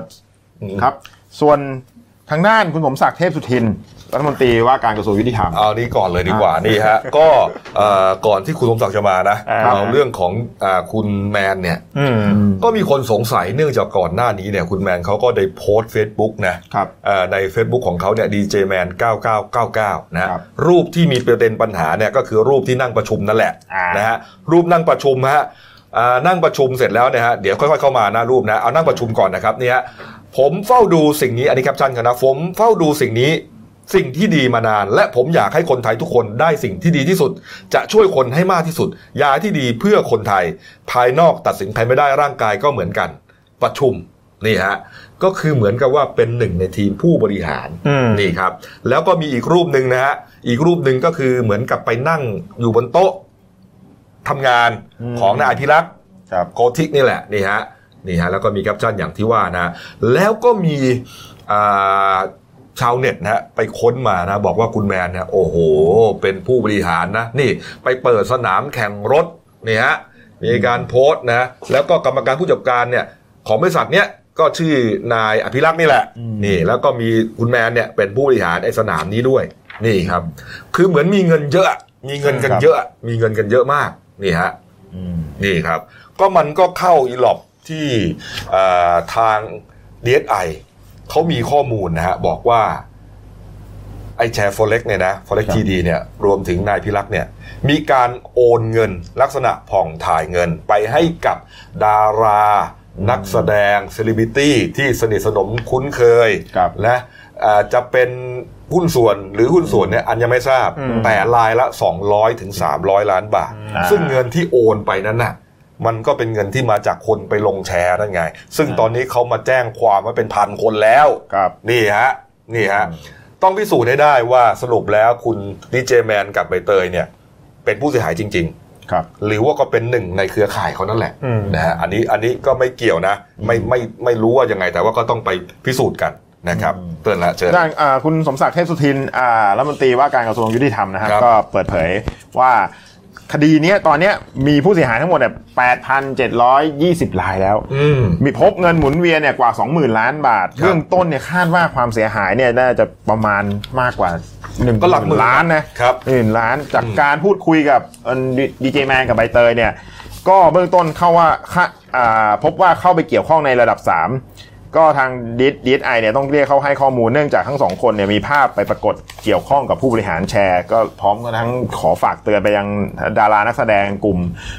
อืมครับส่วนทางด้านคุณสมศักดิ์เทพสุทิน รัฐมนตรีว่าการกระทรวงยุติธรรม เอานี้ก่อนเลยดีกว่านี่ฮะ ก็เอ่อก่อนที่คุณสมศักดิ์จะมานะครับเอาเรื่องของอาคุณแมนเนี่ยอืมก็มีคนสงสัยเนื่องจากก่อนหน้านี้เนี่ยคุณแมนเขาก็ได้โพสต์ Facebook นะครับเอ่อใน Facebook ของเขาเนี่ย DJ Man 9999 นะฮะครับรูปที่มีประเด็นปัญหาเนี่ยก็คือรูปที่นั่งประชุมนั่นแหละอ่านนะฮะรูปนั่งประชุมฮะอ่านั่งประชุมเสร็จแล้วเนี่ยฮะเดี๋ยวค่อยๆเข้ามาหน้ารูปนะเอานั่งประชุมก่อนนะครับเนี่ยฮะ ผมเฝ้าดูสิ่งนี้อันนี้แคปชั่นครับนะผมเฝ้าดูสิ่งนี้สิ่งที่ดีมานาน และผมอยากให้คนไทยทุกคนได้สิ่งที่ดีที่สุด จะช่วยคนให้มากที่สุด ยาที่ดีเพื่อคนไทย ภายนอกตัดสินใครไม่ได้ร่างกายก็เหมือนกัน ประชุมนี่ฮะก็คือเหมือนกับว่าเป็นหนึ่งในทีมผู้บริหารอืมนี่ครับ แล้วก็มีอีกรูปหนึ่งนะฮะอีกรูปหนึ่งก็คือเหมือนกับไปนั่งอยู่บนโต๊ะทำงานอืมของนายอภิรักษ์ครับโกธิกนี่แหละนี่ฮะ นี่ฮะแล้วก็มีแคปชั่นอย่างที่ว่านะแล้วก็มีอ่าชาวเน็ตนะฮะไปค้นมานะบอกว่าคุณแมนเนี่ยโอ้โห เป็นผู้บริหารนะนี่ไปเปิดสนามแข่งรถนี่ฮะมีการโพสต์นะแล้วก็กรรมการผู้จัดการเนี่ยของบริษัทเนี้ยก็ชื่อนายอภิรักษ์นี่แหละอืมนี่ แล้วก็มีคุณแมนเนี่ยเป็นผู้บริหารไอ้สนามนี้ด้วย นี่ครับ คือเหมือนมีเงินเยอะ มีเงินกันครับเยอะ มีเงินกันเยอะมาก นี่ฮะอืมนี่ครับ ก็มันก็เข้าอีหลอบ ที่เอ่อทาง DSI เขามีข้อมูลนะฮะบอกว่าไอ้แชร์ Forex เนี่ยนะ Forex ครับ TD เนี่ยรวมถึงนายพิรักษ์เนี่ยมีการโอนเงินลักษณะผ่องถ่ายเงินไปให้กับดารา นักแสดงเซเลบริตี้ที่สนิทสนมคุ้นเคยครับนะอ่าจะเป็นหุ้นส่วนหรือหุ้นส่วนเนี่ยอันยังไม่ทราบอืมแต่รายละ 200ถึง300 ล้านบาทอ่าซึ่งเงินที่โอนไปนั้นน่ะ มันก็เป็นเงินที่มาจากคนไปลงแชร์นั่นไง ซึ่งตอนนี้เขามาแจ้งความว่าเป็นพันคนแล้วครับนี่ฮะนี่ฮะต้องพิสูจน์ให้ได้ว่าสรุปแล้วคุณดีเจแมนกับใบเตยเนี่ย เป็นผู้เสียหายจริงครับๆหรือว่าก็เป็นหนึ่งในเครือข่ายเขานั่นแหละอืมนะฮะอันนี้อันนี้ก็ไม่เกี่ยวนะ ไม่ไม่ไม่รู้ว่ายังไงแต่ว่าก็ต้องไปพิสูจน์กันนะครับอืมเตือนละเชิญด้านอ่าคุณสมศักดิ์เทพสุทินอ่ารัฐมนตรีว่าการกระทรวงยุติธรรมนะครับครับก็เปิดเผยว่า คดีเนี้ยตอนเนี้ยมีผู้เสียหายทั้งหมดเนี่ย8,720รายแล้ว อืม มีพบเงินหมุนเวียนเนี่ยกว่า 20,000 ล้านบาทครับเบื้องต้นเนี่ยคาดว่าความเสียหายเนี่ยน่าจะประมาณมากกว่า1นึ่งก็หลักหมื่นล้านนะครับ หนึ่งล้านจากอืมการพูดคุยกับดีเจแมนกับใบเตยเนี่ย ก็เบื้องต้นเข้าว่าค่าอ่าพบว่าเข้าไปเกี่ยวข้องในระดับ 3 ก็ทางดีดีไอเนี่ยต้องเรียกเขาให้ข้อมูลเนื่องจากทั้งสองคนเนี่ยมีภาพไปปรากฏเกี่ยวข้องกับผู้บริหารแชร์ ก็พร้อมกันทั้งขอฝากเตือนไปยังดารานักแสดงกลุ่ม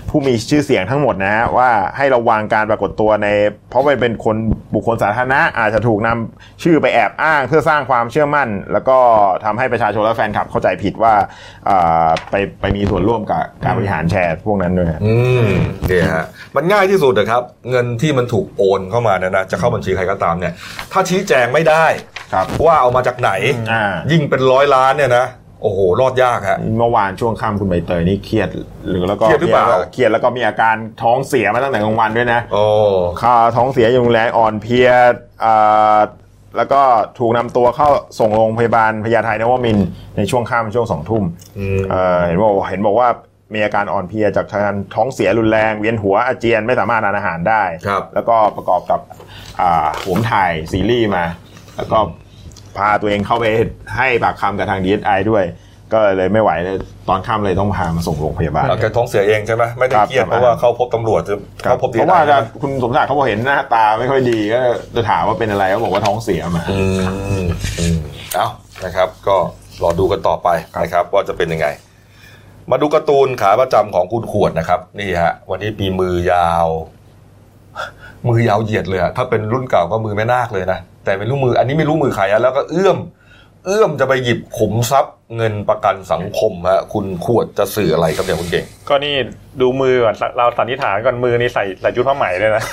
ผู้มีชื่อเสียงทั้งหมดนะฮะว่าให้ระวังการปรากฏตัวใน เพราะเป็นคนบุคคลสาธารณะอาจจะถูกนำชื่อไปแอบอ้างเพื่อสร้างความเชื่อมั่น แล้วก็ทำให้ประชาชนและแฟนคลับเข้าใจผิดว่าอ่าไปไปมีส่วนร่วมกับการบริหารแชร์พวกนั้นด้วยอืมเนี่ยฮะมันง่ายที่สุดนะครับ เงินที่มันถูกโอนเข้ามาเนี่ยนะจะเข้าบัญชีใครก็ตามเนี่ย ถ้าชี้แจงไม่ได้ครับว่าเอามาจากไหนอ่ายิ่งเป็นร้อยล้านเนี่ยนะโอ้โห รอดยากฮะเมื่อวานช่วงค่ำคุณใบเตยนี่เครียดหรือแล้วก็เครียดหรือเปล่าเครียดแล้วก็มีอาการท้องเสียมาตั้งแต่กลางวันด้วยนะโอ้ค่าท้องเสียอย่างรุนแรงอ่อนเพลียอ่าแล้วก็ถูกนำตัวเข้าส่งโรงพยาบาลพญาไทนวมินทร์ในช่วงค่ำช่วงสองทุ่มอืมเอ่อเห็นบอกเห็นบอกว่า มีอาการอ่อนเพลียจากการท้องเสียรุนแรง เวียนหัวอาเจียนไม่สามารถทานอาหารได้ ครับ แล้วก็ประกอบกับอ่าหวมถ่ายซีรีส์มา แล้วก็พาตัวเองเข้าไปให้ปากคำกับทางดีเอสไอด้วย ก็เลยไม่ไหวเลยตอนค่ำเลยต้องพามาส่งโรงพยาบาลเอาแกท้องเสียเองใช่ไหมไม่ได้ครับเครียดครับ เพราะว่าเข้าพบตำรวจครัเข้าบพบเพราะว่าจะคุณสมศักดิ์เขาบอกเห็นหน้าตาไม่ค่อยดีก็จะถามว่าเป็นอะไรเขาบอกว่าท้องเสียมา อืมอืมเอานะครับ ก็รอดูกันต่อไปนะครับ ว่าจะเป็นยังไง มาดูการ์ตูนขาประจำของคุณขวดนะครับ นี่ฮะ วันนี้มีมือยาว มือยาวเหยียดเลยอะถ้าเป็นรุ่นเก่าก็มือแม่นาคเลยนะ แต่ไม่รู้มือ อันนี้ไม่รู้มือใครอะแล้วก็เอื้อม เอื้อมจะไปหยิบขุมทรัพย์เงินประกันสังคมฮะคุณขวดจะสื่ออะไรครับเนี่ยคุณเก่ง ก็นี่ดูมือก่อนเราสันนิษฐานก่อนมือนี่ใส่ใส่ชุดผ้าไหมเลยนะ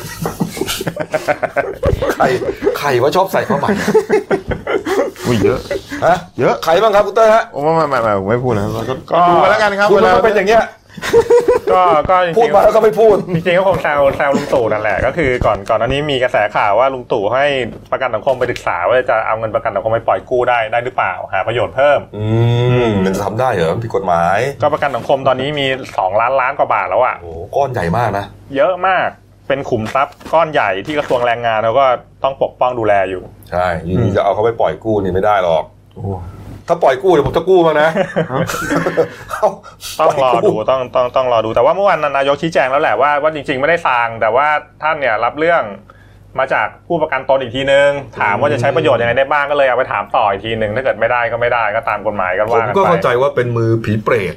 ใครใครว่าชอบใส่ผ้าไหม อุ้ยเยอะฮะเยอะใครบ้างครับคุณเต้ยฮะโอ้ไม่ไม่ไม่ไม่ผมไม่พูดนะเราก็ก็ดูกันแล้วกันครับคุณเวลามันเป็นอย่างเงี้ยก็ก็จริงๆพูดมาแล้วก็ไม่พูดจริงๆก็คงแซวแซวลุงตู่นั่นแหละ ก็คือก่อนก่อนอันนี้มีกระแสข่าวว่าลุงตู่ให้ประกันสังคมไปศึกษาว่าจะเอาเงินประกันสังคมไปปล่อยกู้ได้ได้หรือเปล่าหาประโยชน์เพิ่ม อืมมันจะทำได้เหรอผิดกฎหมาย ก็ประกันสังคมตอนนี้มีสองล้านล้านกว่าบาทแล้วอะโอ้โหก้อนใหญ่มากนะเยอะมาก เป็นขุมทรัพย์ก้อนใหญ่ที่กระทรวงแรงงานเขาก็ต้องปกป้องดูแลอยู่ ใช่อยูดีจะเอาเขาไปปล่อยกู้นี่ไม่ได้หรอกโอ้ถ้าปล่อยกู้เดี๋ยวผมจะกู้มางนะเาต้องรอปล่ยดูกู้ต้องต้องต้องรอดูแต่ว่าเมื่อวานนายกชี้แจงแล้วแหละว่าว่าจริง ๆไม่ได้สั่งแต่ว่าท่านเนี่ยรับเรื่องมาจากผู้ประกันตนอีกทีนึง ถามว่าจะใช้ประโยชน์ยังไงได้บ้างก็เลยเอาไปถามต่ออีกทีหนึ่งถ้าเกิดไม่ได้ก็ไม่ได้ก็ตามกฎหมายก็ผมว่ากันก็ไปเข้าใจว่าเป็นมือผีเปรต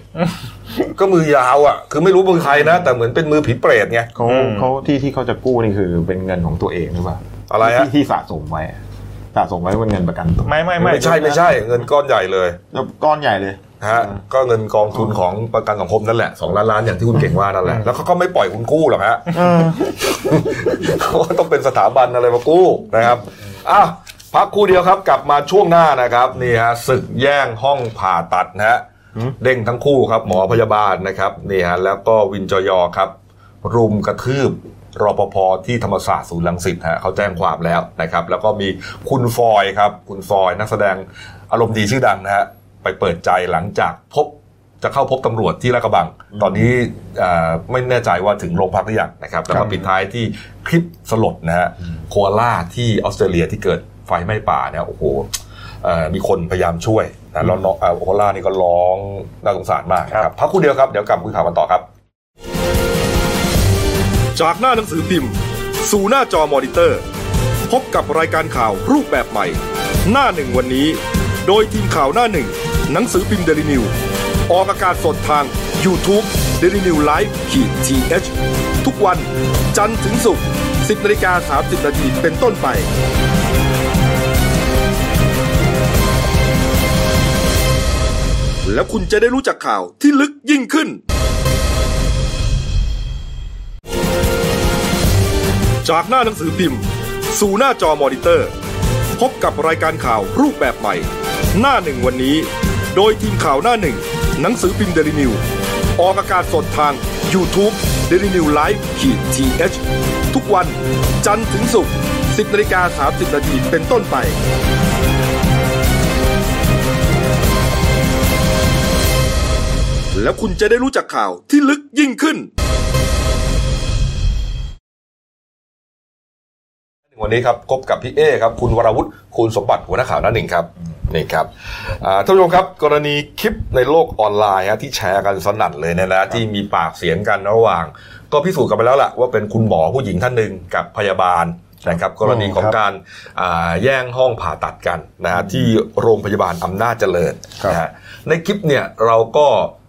ก็มือยาวอะ คือไม่รู้มือใครนะ แต่เหมือนเป็นมือผีเปรตไงเขาเขาที่ที่เขาจะกู้นี่คือเป็นเงินของตัวเองหรือเปล่าอะไรฮะที่ที่สะสมไว้อะสะสมไว้เป็นเงินประกันตัวไม่ไม่ไม่ไม่ใช่ไม่ใช่ เงินก้อนใหญ่เลยแล้วก้อนใหญ่เลยฮะก็เงินกองทุนของประกันสังคมนั่นแหละสองล้านล้านอย่างที่คุณเก่งว่านั่นแหละแล้วเขาก็ไม่ปล่อยคุณกู้หรอกฮะเขาก็ต้องเป็นสถาบันอะไรมากู้นะครับอ้าวพักครู่เดียวครับกลับมาช่วงหน้านะครับนี่ฮะศึกแย่งห้องผ่าตัดนะฮะหืม เด้งทั้งคู่ครับ หมอพยาบาลนะครับนี่ฮะแล้วก็วินจอยอครับ รุมกระทืบรปภที่ธรรมศาสตร์ศูนย์ลังสิตฮะเขาแจ้งความแล้วนะครับ แล้วก็มีคุณฟอยครับ คุณฟอยนักแสดงอารมณ์ดีชื่อดังนะฮะไปเปิดใจหลังจากพบจะเข้าพบตำรวจที่ลาดกระบัง ตอนนี้เอ่อไม่แน่ใจว่าถึงโรงพักหรือยังนะครับแล้วครัก็บปิดท้ายที่คลิปสลดนะฮะโคอาล่าที่ออสเตรเลียที่เกิดไฟไหม้ป่าเนี่ยโอ้โหเอ่อมีคนพยายามช่วย นะแล้วน้องอ่าโอโคล่านี่ก็ร้องน่าสงสารมากนะคครัรับบพักครู่เดียวครับ เดี๋ยวกลับคุยข่าวกันต่อครับ จากหน้าหนังสือพิมพ์ สู่หน้าจอมอนิเตอร์ พบกับรายการข่าวรูปแบบใหม่ หน้าหนึ่งวันนี้ โดยทีมข่าวหน้าหนึ่ง หนังสือพิมพ์เดลิวิวออกอากาศสดทาง YouTube d e l i n e w l i v e ขีดทีทุกวัน จันทร์ถึงศุกร์10นาฬิกา30นาทีเป็นต้นไป แล้วคุณจะได้รู้จักข่าวที่ลึกยิ่งขึ้น จากหน้าหนังสือพิมพ์ สู่หน้าจอมอนิเตอร์ พบกับรายการข่าวรูปแบบใหม่ หน้าหนึ่งวันนี้ โดยทีมข่าวหน้าหนึ่ง หนังสือพิมพ์เดลิวิวออกอากาศสดทาง YouTube d e l i n e w l i v e ขีดทีทุกวัน จันทร์ถึงศุกร์10นาฬิกา30นาทีเป็นต้นไป แล้วคุณจะได้รู้จักข่าวที่ลึกยิ่งขึ้น วันนี้ครับพบกับพี่เอครับ คุณวรวุฒิคุณสมบัติหัวหน้าข่าวหน้าหนึ่งครับนี่ครับอ่าท่านผู้ชมครับกรณีคลิปในโลกออนไลน์ฮะที่แชร์กันสนั่นเลยเนี่ยนะที่มีปากเสียงกันระหว่าง ก็พิสูจน์กันไปแล้วล่ะว่าเป็นคุณหมอผู้หญิงท่านหนึ่งกับพยาบาลนะครับกรณีของการอ่าแย่งห้องผ่าตัดกันนะฮะที่โรงพยาบาลอำนาจเจริญนะฮะในคลิปเนี่ยเราก็อ่า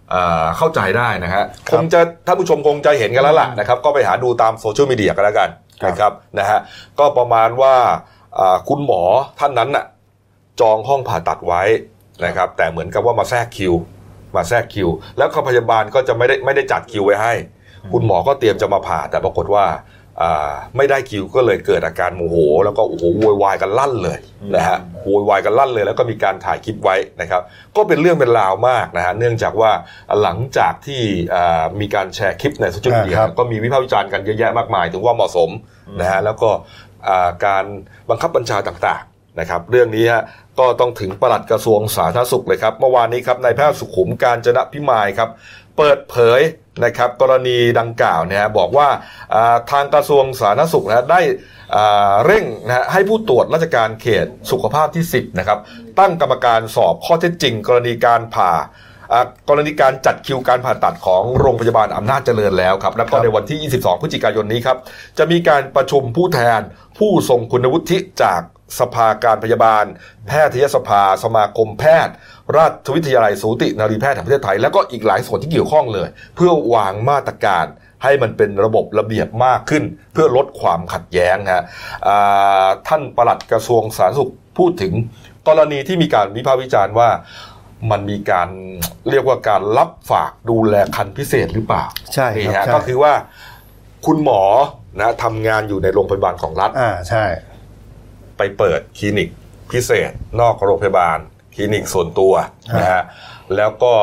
เข้าใจได้นะฮะคงจะท่านผู้ชมคงจะเห็นกันแล้วล่ะนะครับก็ไปหาดูตามโซเชียลมีเดียกันแล้วกันนะครับนะฮะก็ประมาณว่าอ่าคุณหมอท่านนั้นน่ะจองห้องผ่าตัดไว้นะครับแต่เหมือนกับว่ามาแทรกคิว มาแทรกคิว แล้วก็พยาบาลก็จะไม่ได้ไม่ได้จัดคิวไว้ให้ คุณหมอก็เตรียมจะมาผ่าแต่ปรากฏว่าอ่า ไม่ได้คิวก็เลยเกิดอาการโมโห แล้วก็โอ้โหโวยวายกันลั่นเลยนะฮะโวยวายกันลั่นเลย แล้วก็มีการถ่ายคลิปไว้นะครับ ก็เป็นเรื่องเป็นราวมากนะฮะเนื่องจากว่าหลังจากที่อ่ามีการแชร์คลิปในโซเชียลมีเดียอ่าครับก็มีวิพากษ์วิจารณ์กันเยอะแยะมากมาย ถึงว่าเหมาะสมนะฮะแล้วก็อ่าการบังคับบัญชาต่างๆนะครับ เรื่องนี้ฮะก็ต้องถึงปลัดกระทรวงสาธารณสุขเลยครับเมื่อวานนี้ครับนายแพทย์สุขุมการจนะพิมายครับ เปิดเผย นะครับกรณีดังกล่าวเนี่ยบอกว่าทางกระทรวงสาธารณสุขนะได้เร่งนะฮะให้ผู้ตรวจราชการเขตสุขภาพที่ 10นะครับตั้งกรรมการสอบข้อเท็จจริง กรณีการผ่า กรณีการจัดคิวการผ่าตัดของโรงพยาบาลอำนาจเจริญแล้วครับ แล้วก็ในวันที่ 22 พฤศจิกายนนี้ครับ จะมีการประชุมผู้แทนผู้ทรงคุณวุฒิจากสภาการพยาบาล แพทยสภา สมาคมแพทย์ ราชวิทยาลัยสูตินารีแพทย์แห่งประเทศไทย แล้วก็อีกหลายส่วนที่เกี่ยวข้องเลย เพื่อวางมาตรการให้มันเป็นระบบระเบียบมากขึ้น เพื่อลดความขัดแย้งนะฮะอ่าท่านปลัดกระทรวงสาธารณสุขพูดถึงกรณีที่มีการวิพากษ์วิจารณ์ว่า มันมีการเรียกว่าการรับฝากดูแลคันพิเศษหรือเปล่าใช่ครับนี่ฮะใช่ก็คือว่าคุณหมอนะทำงานอยู่ในโรงพยาบาลของรัฐอ่าใช่ ไปเปิดคลินิกพิเศษนอกโรงพยาบาล คลินิกส่วนตัวนะฮะแล้วก็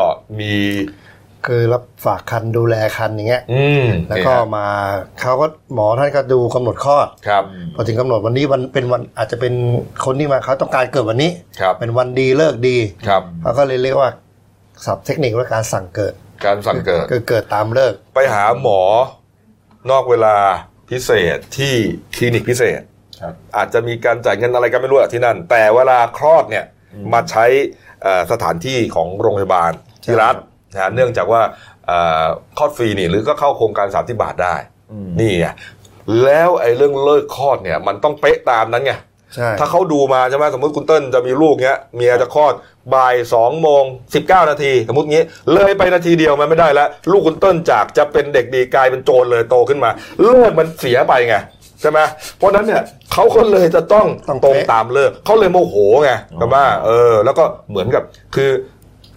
มี คือรับฝากคันดูแลคันอย่างเงี้ยอืมแล้วก็นี่ฮะมาเขาก็หมอท่านก็ดูกำหนดคลอดครับพอถึงกำหนดวันนี้วันเป็นวันอาจจะเป็นคนที่มาเขาต้องการเกิดวันนี้ครับเป็นวันดีเลิกดีครับเขาก็เลยเรียกว่าศัพท์เทคนิคว่าการสั่งเกิด การสั่งเกิดคือเกิดตามเลิก ไปหาหมอนอกเวลาพิเศษที่คลินิกพิเศษครับอาจจะมีการจ่ายเงินอะไรก็ไม่รู้อะที่นั่น แต่เวลาคลอดเนี่ยมาใช้เอ่อสถานที่ของโรงพยาบาลที่รัฐ นะฮะเนื่องจากว่าเอ่อคลอดฟรีนี่หรือก็เข้าโครงการ 30 บาทได้ นี่ไงแล้วไอ้เรื่องเลิกคลอดเนี่ยมันต้องเป๊ะตามนั้นไงใช่ถ้าเขาดูมาใช่ไหมสมมติคุณเติ้ลจะมีลูกเงี้ยเมียจะคลอดบ่ายสองโมงสิบเก้านาทีสมมติงี้ เลยไปนาทีเดียวมันไม่ได้แล้ว ลูกคุณเติ้ลจากจะเป็นเด็กดีกลายเป็นโจรเลยโตขึ้นมาเลิกมันเสียไปไงใช่ไหมเพราะฉะนั้นเนี่ยเขาก็เลยจะต้องต้องตรงเป๊ะตามเลิกเขาเลยโมโหไงใช่ไหมเออ แล้วก็เหมือนกับคือ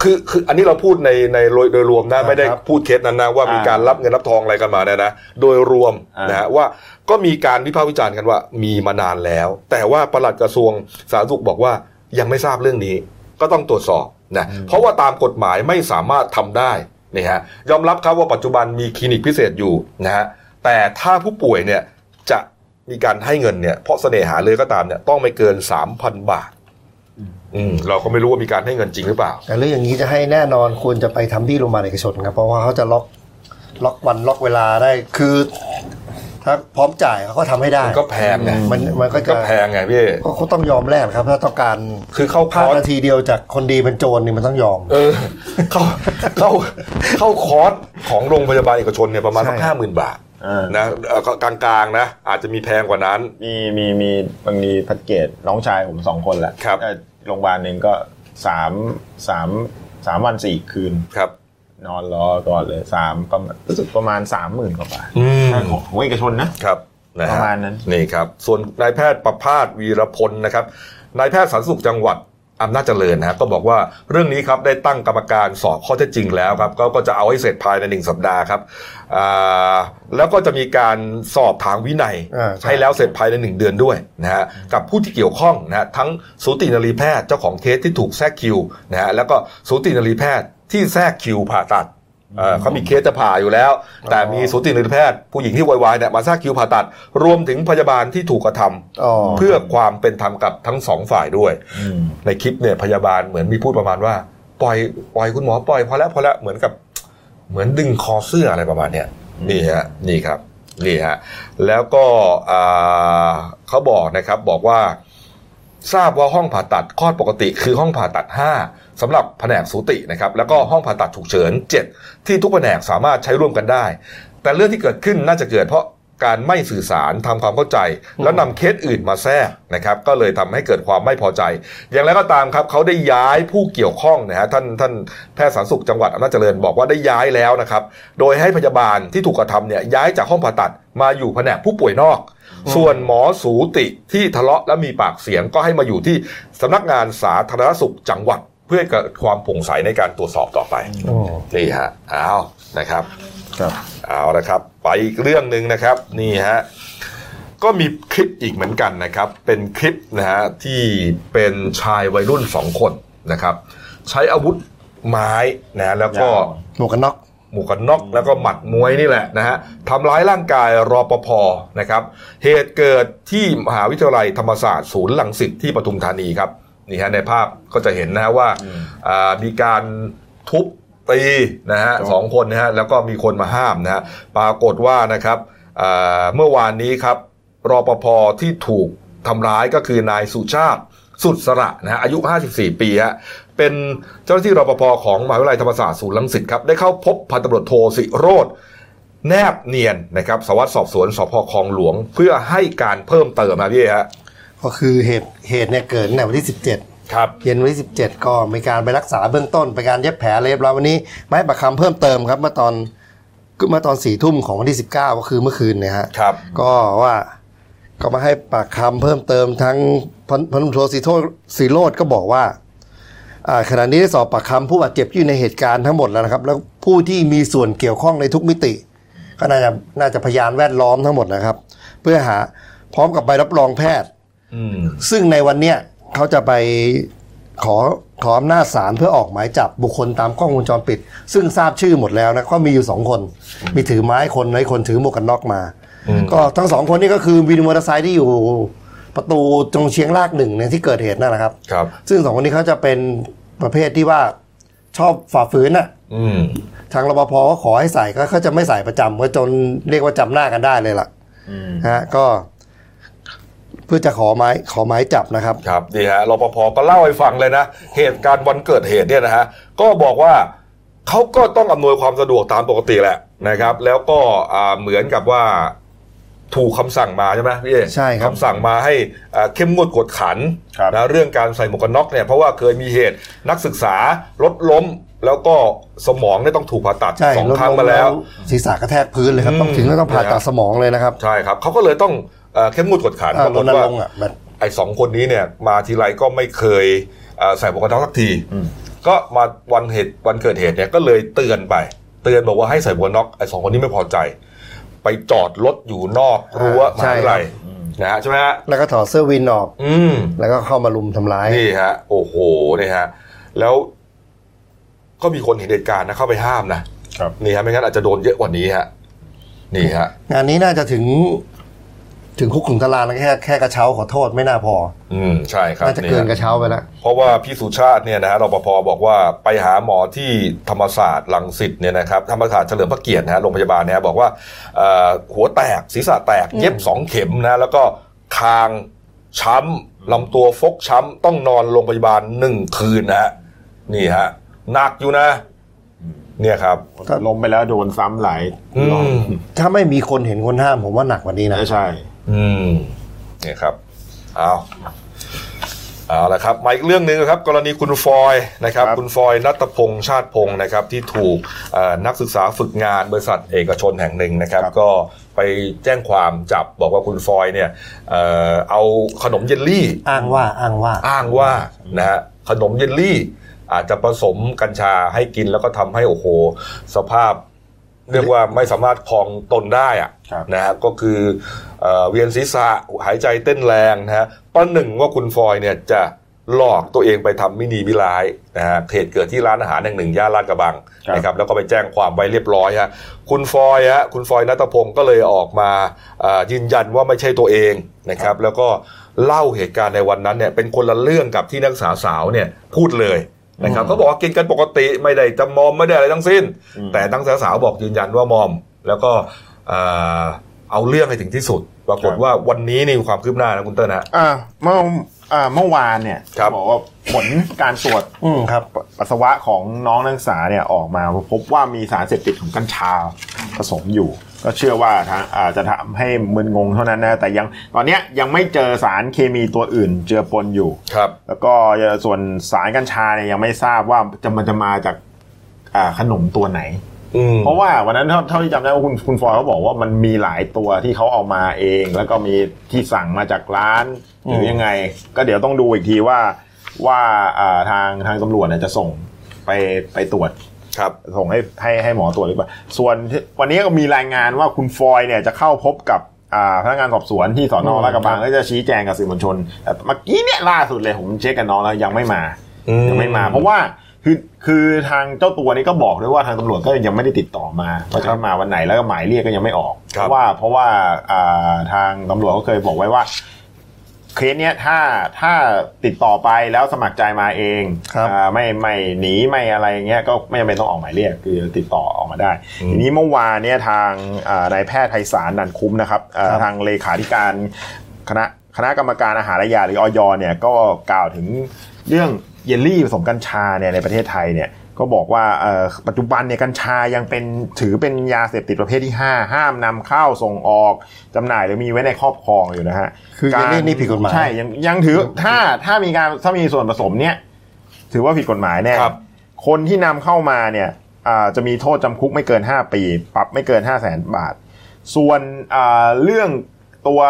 คือคืออันนี้เราพูดในในโดยโดยรวมนะไม่ได้ครับพูดเคสนั้นนะว่ามีการรับเงินรับทองอะไรกันมาเนี่ยนะโดยรวมอ่านนะฮะว่าก็มีการวิพากษ์วิจารณ์กันว่ามีมานานแล้ว แต่ว่าปลัดกระทรวงสาธารณสุขบอกว่ายังไม่ทราบเรื่องนี้ ก็ต้องตรวจสอบนะเพราะว่าตามกฎหมายไม่สามารถทำได้นี่ฮะยอมรับครับว่าปัจจุบันมีคลินิกพิเศษอยู่นะฮะแต่ถ้าผู้ป่วยเนี่ยจะมีการให้เงินเนี่ยเพราะเสน่หาเลยก็ตามเนี่ยต้องไม่เกิน 3,000 บาท อืมเราก็ไม่รู้ว่ามีการให้เงินจริงหรือเปล่า แต่เรื่องอย่างนี้จะให้แน่นอนควรจะไปทำที่โรงพยาบาลเอกชนครับเพราะว่าเขาจะล็อกล็อกวันล็อกเวลาได้คือ ถ้าพร้อมจ่ายเขาก็ทำให้ได้มันก็แพงไงมันมันก็ก็จะแพงไงพี่ก็เขาต้องยอมแลกครับ ถ้าต้องการคือเข้าคพลาอดร์สนาทีเดียวจากคนดีเป็นโจรนี่มันต้องยอม เออ เข้าเข้าเข้าคอร์สของโรงพยาบาลเอกชนเนี่ยประมาณสักใช่ห้าหมื่นบาทอ่านะเอ่อกลางๆนะ อาจจะมีแพงกว่านั้น มีมีมีมันมีแพ็กเกจน้องชายผมสองคนแหละครับเอ่อ โรงพยาบาลหนึ่งก็สามสามสามวันสี่คืนครับ นอนรอก่อนเลยสามประมาณรู้สึกประมาณสามหมื่นกว่าบาทอืมถ้าของของเอกชนนะครับนะฮประมาณนั้นนี่ครับ ส่วนนายแพทย์ประภาสวีรพลนะครับนายแพทย์สันติสุขจังหวัด อำนาจเจริญนะฮะก็บอกว่าเรื่องนี้ครับได้ตั้งกรรมการสอบข้อเท็จจริงแล้วครับก็ก็จะเอาให้เสร็จภายในหนึ่งสัปดาห์ครับอ่าแล้วก็จะมีการสอบทางวินัยอ่าใช่ให้แล้วเสร็จภายในหนึ่งเดือนด้วยนะฮะกับผู้ที่เกี่ยวข้องนะฮะทั้งสูตินรีแพทย์เจ้าของเคสที่ถูกแทรกคิวนะฮะแล้วก็สูตินรีแพทย์ที่แทรกคิวผ่าตัด เอ่อเขามีเคสจะผ่าอยู่แล้ว แต่มีสูตินรีแพทย์ผู้หญิงที่วายวายเนี่ยมาแทรกคิวผ่าตัด รวมถึงพยาบาลที่ถูกกระทำอ๋อเพื่อความเป็นธรรมกับทั้งสองฝ่ายด้วยอืมในคลิปเนี่ยพยาบาลเหมือนมีพูดประมาณว่า ปล่อยปล่อยคุณหมอปล่อยพอแล้วพอแล้วเหมือนกับ เหมือนดึงคอเสื้ออะไรประมาณเนี้ยนี่ฮะนี่ครับนี่ฮะแล้วก็อ่าเขาบอกนะครับบอกว่า ทราบว่าห้องผ่าตัดคลอดปกติคือห้องผ่าตัด 5สำหรับแผนกสูตินะครับแล้วก็ห้องผ่าตัดฉุกเฉิน 7 ที่ทุกแผนกสามารถใช้ร่วมกันได้ แต่เรื่องที่เกิดขึ้นน่าจะเกิดเพราะ การไม่สื่อสารทำความเข้าใจ แล้วนำเคสอื่นมาแทรกนะครับ ก็เลยทำให้เกิดความไม่พอใจ อย่างไรก็ตามครับเขาได้ย้ายผู้เกี่ยวข้องนะฮะท่านท่านแพทย์สาธารณสุขจังหวัดอำนาจเจริญบอกว่าได้ย้ายแล้วนะครับ โดยให้พยาบาลที่ถูกกระทำเนี่ยย้ายจากห้องผ่าตัดมาอยู่แผนกผู้ป่วยนอก ส่วนหมอสูติที่ทะเลาะและมีปากเสียงก็ให้มาอยู่ที่สำนักงานสาธารณสุขจังหวัด เพื่อให้เกิดความโปร่งใสในการตรวจสอบต่อไปโอ้นี่ฮะเอานะครับครับเอาละครับ ไปอีกเรื่องหนึ่งนะครับนี่ฮะก็มีคลิปอีกเหมือนกันนะครับ เป็นคลิปนะฮะที่เป็นชายวัยรุ่นสองคนนะครับ ใช้อาวุธไม้นะแล้วก็ยาวหมวกกันน็อกหมวกกันน็อกแล้วก็หมัดมวยนี่แหละนะฮะทำร้ายร่างกายรอปภนะครับ เหตุเกิดที่มหาวิทยาลัยธรรมศาสตร์ศูนย์ลังสิตที่ปทุมธานีครับ นี่ฮะในภาพก็จะเห็นนะฮะว่าอ่ามีการทุบตีนะฮะครับสองคนนะฮะแล้วก็มีคนมาห้ามนะฮะปรากฏว่านะครับอ่าเมื่อวานนี้ครับรอปภที่ถูกทำร้ายก็คือนายสุชาติสุดสระนะฮะอายุ 54 ปีฮะเป็นเจ้าหน้าที่รปภของมหาวิทยาลัยธรรมศาสตร์ศูนย์ลังสิตครับได้เข้าพบพันตำรวจโทสิโรธแนบเนียนนะครับสารวัสดสอบสวนสพคลองหลวง เพื่อให้การเพิ่มเติมนะพี่ฮะ ก็คือเหตุเหตุเนี่ยเกิดในวันที่ 17 ครับ เย็นวันที่ 17 ก็มีการไปรักษาเบื้องต้น ไปการเย็บแผลอะไรเรียบร้อยวันนี้มาให้ปากคำเพิ่มเติมครับเมื่อตอนเมื่อตอนสี่ทุ่มของวันที่ 19 ก็คือเมื่อคืนเนี่ยฮะครับ ก็ว่าก็มาให้ปากคำเพิ่มเติมทั้งพันพันตำรวจโทสีโทสีโรดก็บอกว่าอ่าขณะนี้ได้สอบปากคำผู้บาดเจ็บที่อยู่ในเหตุการณ์ทั้งหมดแล้วนะครับ แล้วผู้ที่มีส่วนเกี่ยวข้องในทุกมิติ ก็น่าจะน่าจะพยานแวดล้อมทั้งหมดนะครับ เพื่อหาพร้อมกับใบรับรองแพทย์อืม ซึ่งในวันเนี้ยเขาจะไปขอขออำนาจศาลเพื่อออกหมายจับบุคคลตามกล้องวงจรปิด ซึ่งทราบชื่อหมดแล้วนะก็มีอยู่สองคน มีถือไม้คนในคนถือหมวกกันน็อกมาอืมก็ทั้งสองคนนี่ก็คือวินมอเตอร์ไซค์ที่อยู่ประตูตรงเชียงรากหนึ่งเนี่ยที่เกิดเหตุนั่นแหละครับครับ ซึ่งสองคนนี้เขาจะเป็นประเภทที่ว่าชอบฝ่าฝืนน่ะอืมทางรปภก็ขอให้ใส่ก็เขาจะไม่ใส่ประจำก็จนเรียกว่าจำหน้ากันได้เลยล่ะฮะก็ เพื่อจะขอไม้ขอไม้จับนะครับ ครับนี่ฮะรปภก็เล่าให้ฟังเลยนะ เหตุการณ์วันเกิดเหตุเนี่ยนะฮะก็บอกว่าเขาก็ต้องอำนวยความสะดวกตามปกติแหละนะครับ แล้วก็อ่าเหมือนกับว่าถูกคำสั่งมาใช่ไหมพี่เอใช่ครับคำสั่งมาให้อ่าเข้มงวดกวดขันครับนะเรื่องการใส่หมวกกันน็อกเนี่ยเพราะว่าเคยมีเหตุนักศึกษารถล้มแล้วก็สมองเนี่ยต้องถูกผ่าตัดใช่สองรถครั้งล้มมาแล้ว ศีรษะกระแทกพื้นเลยครับอืมต้องถึงก็ต้องผ่าตัดสมองเลยนะครับ ใช่ครับเขาก็เลยต้อง เอ่อเข้มงวดกวดขันอ่าปรารกฏณว่ารงค์อะแบบไอ้สองคนนี้เนี่ยมาทีไรก็ไม่เคยเอ่อใส่หมวกกันน็อกสักที ก็มาวันเหตุวันเกิดเหตุเนี่ยก็เลยเตือนไป เตือนบอกว่าให้ใส่หมวกกันน็อกไอ้สองคนนี้ไม่พอใจ ไปจอดรถอยู่นอกรั้วมใช่หาวิทยาลัยนะฮะใช่ไหมฮะแล้วก็ถอดเสื้อวินออก อืมแล้วก็เข้ามาลุมทำร้ายนี่ฮะ โอ้โหนี่ฮะ แล้ว ก็มีคนเห็นเหตุการณ์นะเข้าไปห้ามนะครับนี่ฮะไม่งั้นอาจจะโดนเยอะกว่านี้ฮะนี่ฮะงานนี้น่าจะถึง ถึงคุกขุมตารางแล้วแค่แค่กระเช้าขอโทษไม่น่าพอ อืมใช่ครับน่าจะเกินกยระเช้าไปแล้ว เพราะว่าพี่สุชาติเนี่ยนะฮะรปภบอกว่าไปหาหมอที่ธรรมศาสตร์ลังสิตเนี่ยนะครับธรรมศาสตร์เฉลิมพระเกียรตินะฮะโรงพยาบาลเนี่ยบอกว่าเอ่อหัวแตกศีรษะแตกเย็บสองเข็มนะแล้วก็คางช้ำลำตัวฟกช้ำต้องนอนโรงพยาบาลหนึ่งคืนนะฮะนี่ฮะหนักอยู่นะเนี่ยครับล้มไปแล้วโดนซ้ำหลายอืรอบมถ้าไม่มีคนเห็นคนห้ามผมว่าหนักกว่านี้นะใช่ อืมเนี่ยครับเอาเอาละครับมาอีกเรื่องหนึ่งนะครับ กรณีคุณฟอยนะครับครับ คุณฟอยนัตพงษ์ชาติพงศ์นะครับ ที่ถูกเอ่อนักศึกษาฝึกงานบริษัทเอกชนแห่งหนึ่งนะครับ ก็ไปแจ้งความจับบอกว่าคุณฟอยเนี่ยเอ่อเอาขนมเยลลี่ อ้างว่าอ้างว่า อ้างว่านะฮะขนมเยลลี่อาจจะผสมกัญชาให้กินแล้วก็ทำให้โอ้โห สภาพ เรียกว่าไม่สามารถครองตนได้อะครับนะฮะก็คือเอ่อเวียนศีรษะหัวใจเต้นแรงนะฮะป้าหนึ่งว่าคุณฟอยเนี่ยจะหลอกตัวเองไปทำมิดีมิร้ายนะฮะเหตุเกิดที่ร้านอาหารแห่งหนึ่งย่านลาดกระบังครับนะครับแล้วก็ไปแจ้งความไว้เรียบร้อยฮะคุณฟอยฮะคุณฟอยนัตพงศ์ก็เลยออกมาเอ่อยืนยันว่าไม่ใช่ตัวเองนะครับแล้วก็เล่าเหตุการณ์ในวันนั้นเนี่ยเป็นคนละเรื่องกับที่นักศึกษาสาวเนี่ยพูดเลย นะครับเขาบอกว่ากินกันปกติไม่ได้จะมอมไม่ได้อะไรทั้งสิ้น แต่นักศึกษาสาวบอกยืนยันว่ามอม แล้วก็เอ่อเอาเรื่องให้ถึงที่สุด ปรากฏว่าวันนี้นี่มีความคืบหน้านะคุณเติ้ลนะอ่าเมื่ออ่าเมื่อวานเนี่ยครับบอกว่าผลการตรวจอืมครับปัสสาวะของน้องนักศึกษาเนี่ยออกมาพบว่ามีสารเสพติดของกัญชาผสมอยู่ ก็เชื่อว่าทางอาจจะทำให้มึนงงเท่านั้นนะแต่ยังตอนเนี้ยยังไม่เจอสารเคมีตัวอื่น เจือปนอยู่ครับ แล้วก็ส่วนสารกัญชาเนี่ยยังไม่ทราบว่าจะมันจะมาจากอ่าขนมตัวไหนอืมเพราะว่าวันนั้นเท่าเท่าที่จำได้ว่าคุณคุณฟอยเขาบอกว่ามันมีหลายตัวที่เขาเอามาเอง แล้วก็มีที่สั่งมาจากร้านหรือยังไง ก็เดี๋ยวต้องดูอีกทีว่าว่าอ่าทางทางตำรวจเนี่ยจะส่งไปไปตรวจ ครับส่งให้ให้ให้หมอตรวจหรือเปล่าส่วนที่วันนี้ก็มีรายงานว่าคุณฟอยเนี่ยจะเข้าพบกับอ่าพนักงานสอบสวนที่สอนออืมลาดกระบังก็จะชี้แจงกับสื่อมวลชนแต่เมื่อกี้เนี่ยล่าสุดเลยผมเช็คกับน้องแล้วยังไม่มาอืมยังไม่มา เพราะว่าคือคือทางเจ้าตัวนี้ก็บอกด้วยว่าทางตำรวจก็ยังไม่ได้ติดต่อมาว่าจะมาวันไหนแล้วก็หมายเรียกก็ยังไม่ออกครับเพราะว่าเพราะว่าอ่าทางตำรวจเขาเคยบอกไว้ว่า เคสเนี้ยถ้าถ้าติดต่อไปแล้วสมัครใจมาเองครับอ่าไม่ไม่หนีไม่อะไรเงี้ยก็ไม่จำเป็นต้องออกหมายเรียกคือติดต่อออกมาได้ ทีนี้เมื่อวานเนี่ยทางอ่านายแพทย์ไพศาลนันคุ้มนะครับอ่าทางเลขาธิการคณะคณะกรรมการอาหารและยาหรืออยเนี่ยก็กล่าวถึงเรื่องเยลลี่ผสมกัญชาเนี่ยในประเทศไทยเนี่ย ก็บอกว่าเอ่อปัจจุบันเนี่ยกัญชายังเป็นถือเป็นยาเสพติดประเภทที่ 5 ห้ามนำเข้าส่งออกจำหน่ายหรือมีไว้ในครอบครองอยู่นะฮะคือเยลลี่นี่ผิดกฎหมายใช่ยังยังถือถ้าถ้ามีการถ้ามีส่วนผสมเนี่ยถือว่าผิดกฎหมายแน่ครับคนที่นำเข้ามาเนี่ยอ่าจะมีโทษจำคุกไม่เกิน 5 ปี ปรับไม่เกิน 5 0 0แสนบาท ส่วนอ่าเรื่องตัว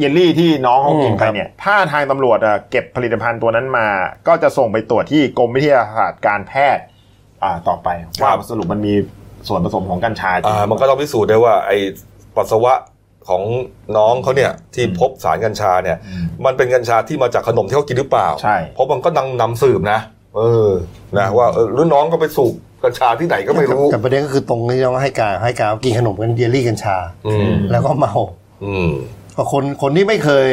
เยลลี่ที่น้องเขากินไปเนี่ย ถ้าทางตำรวจอะเก็บผลิตภัณฑ์ตัวนั้นมา ก็จะส่งไปตรวจที่กรมวิทยาศาสตร์การแพทย์อ่าต่อไปว่าครับสรุปมันมีส่วนผสมของกัญชาจริงอ่ามันก็ต้องพิสูจน์ได้ว่าไอ้ปัสสาวะของน้องเขาเนี่ยที่พบสารกัญชาเนี่ย มันเป็นกัญชาที่มาจากขนมที่เขากินหรือเปล่าใช่เพราะมันก็นำนำสืบนะ เออนะว่าเออรุ่นน้องก็ไปสูบกัญชาที่ไหนก็ไม่รู้ แต่ประเด็นก็คือตรงที่น้องให้การให้การกินขนมกันเยลลี่กัญชาอืมแล้วก็เมา อื มก็คนคนที่ไม่เคย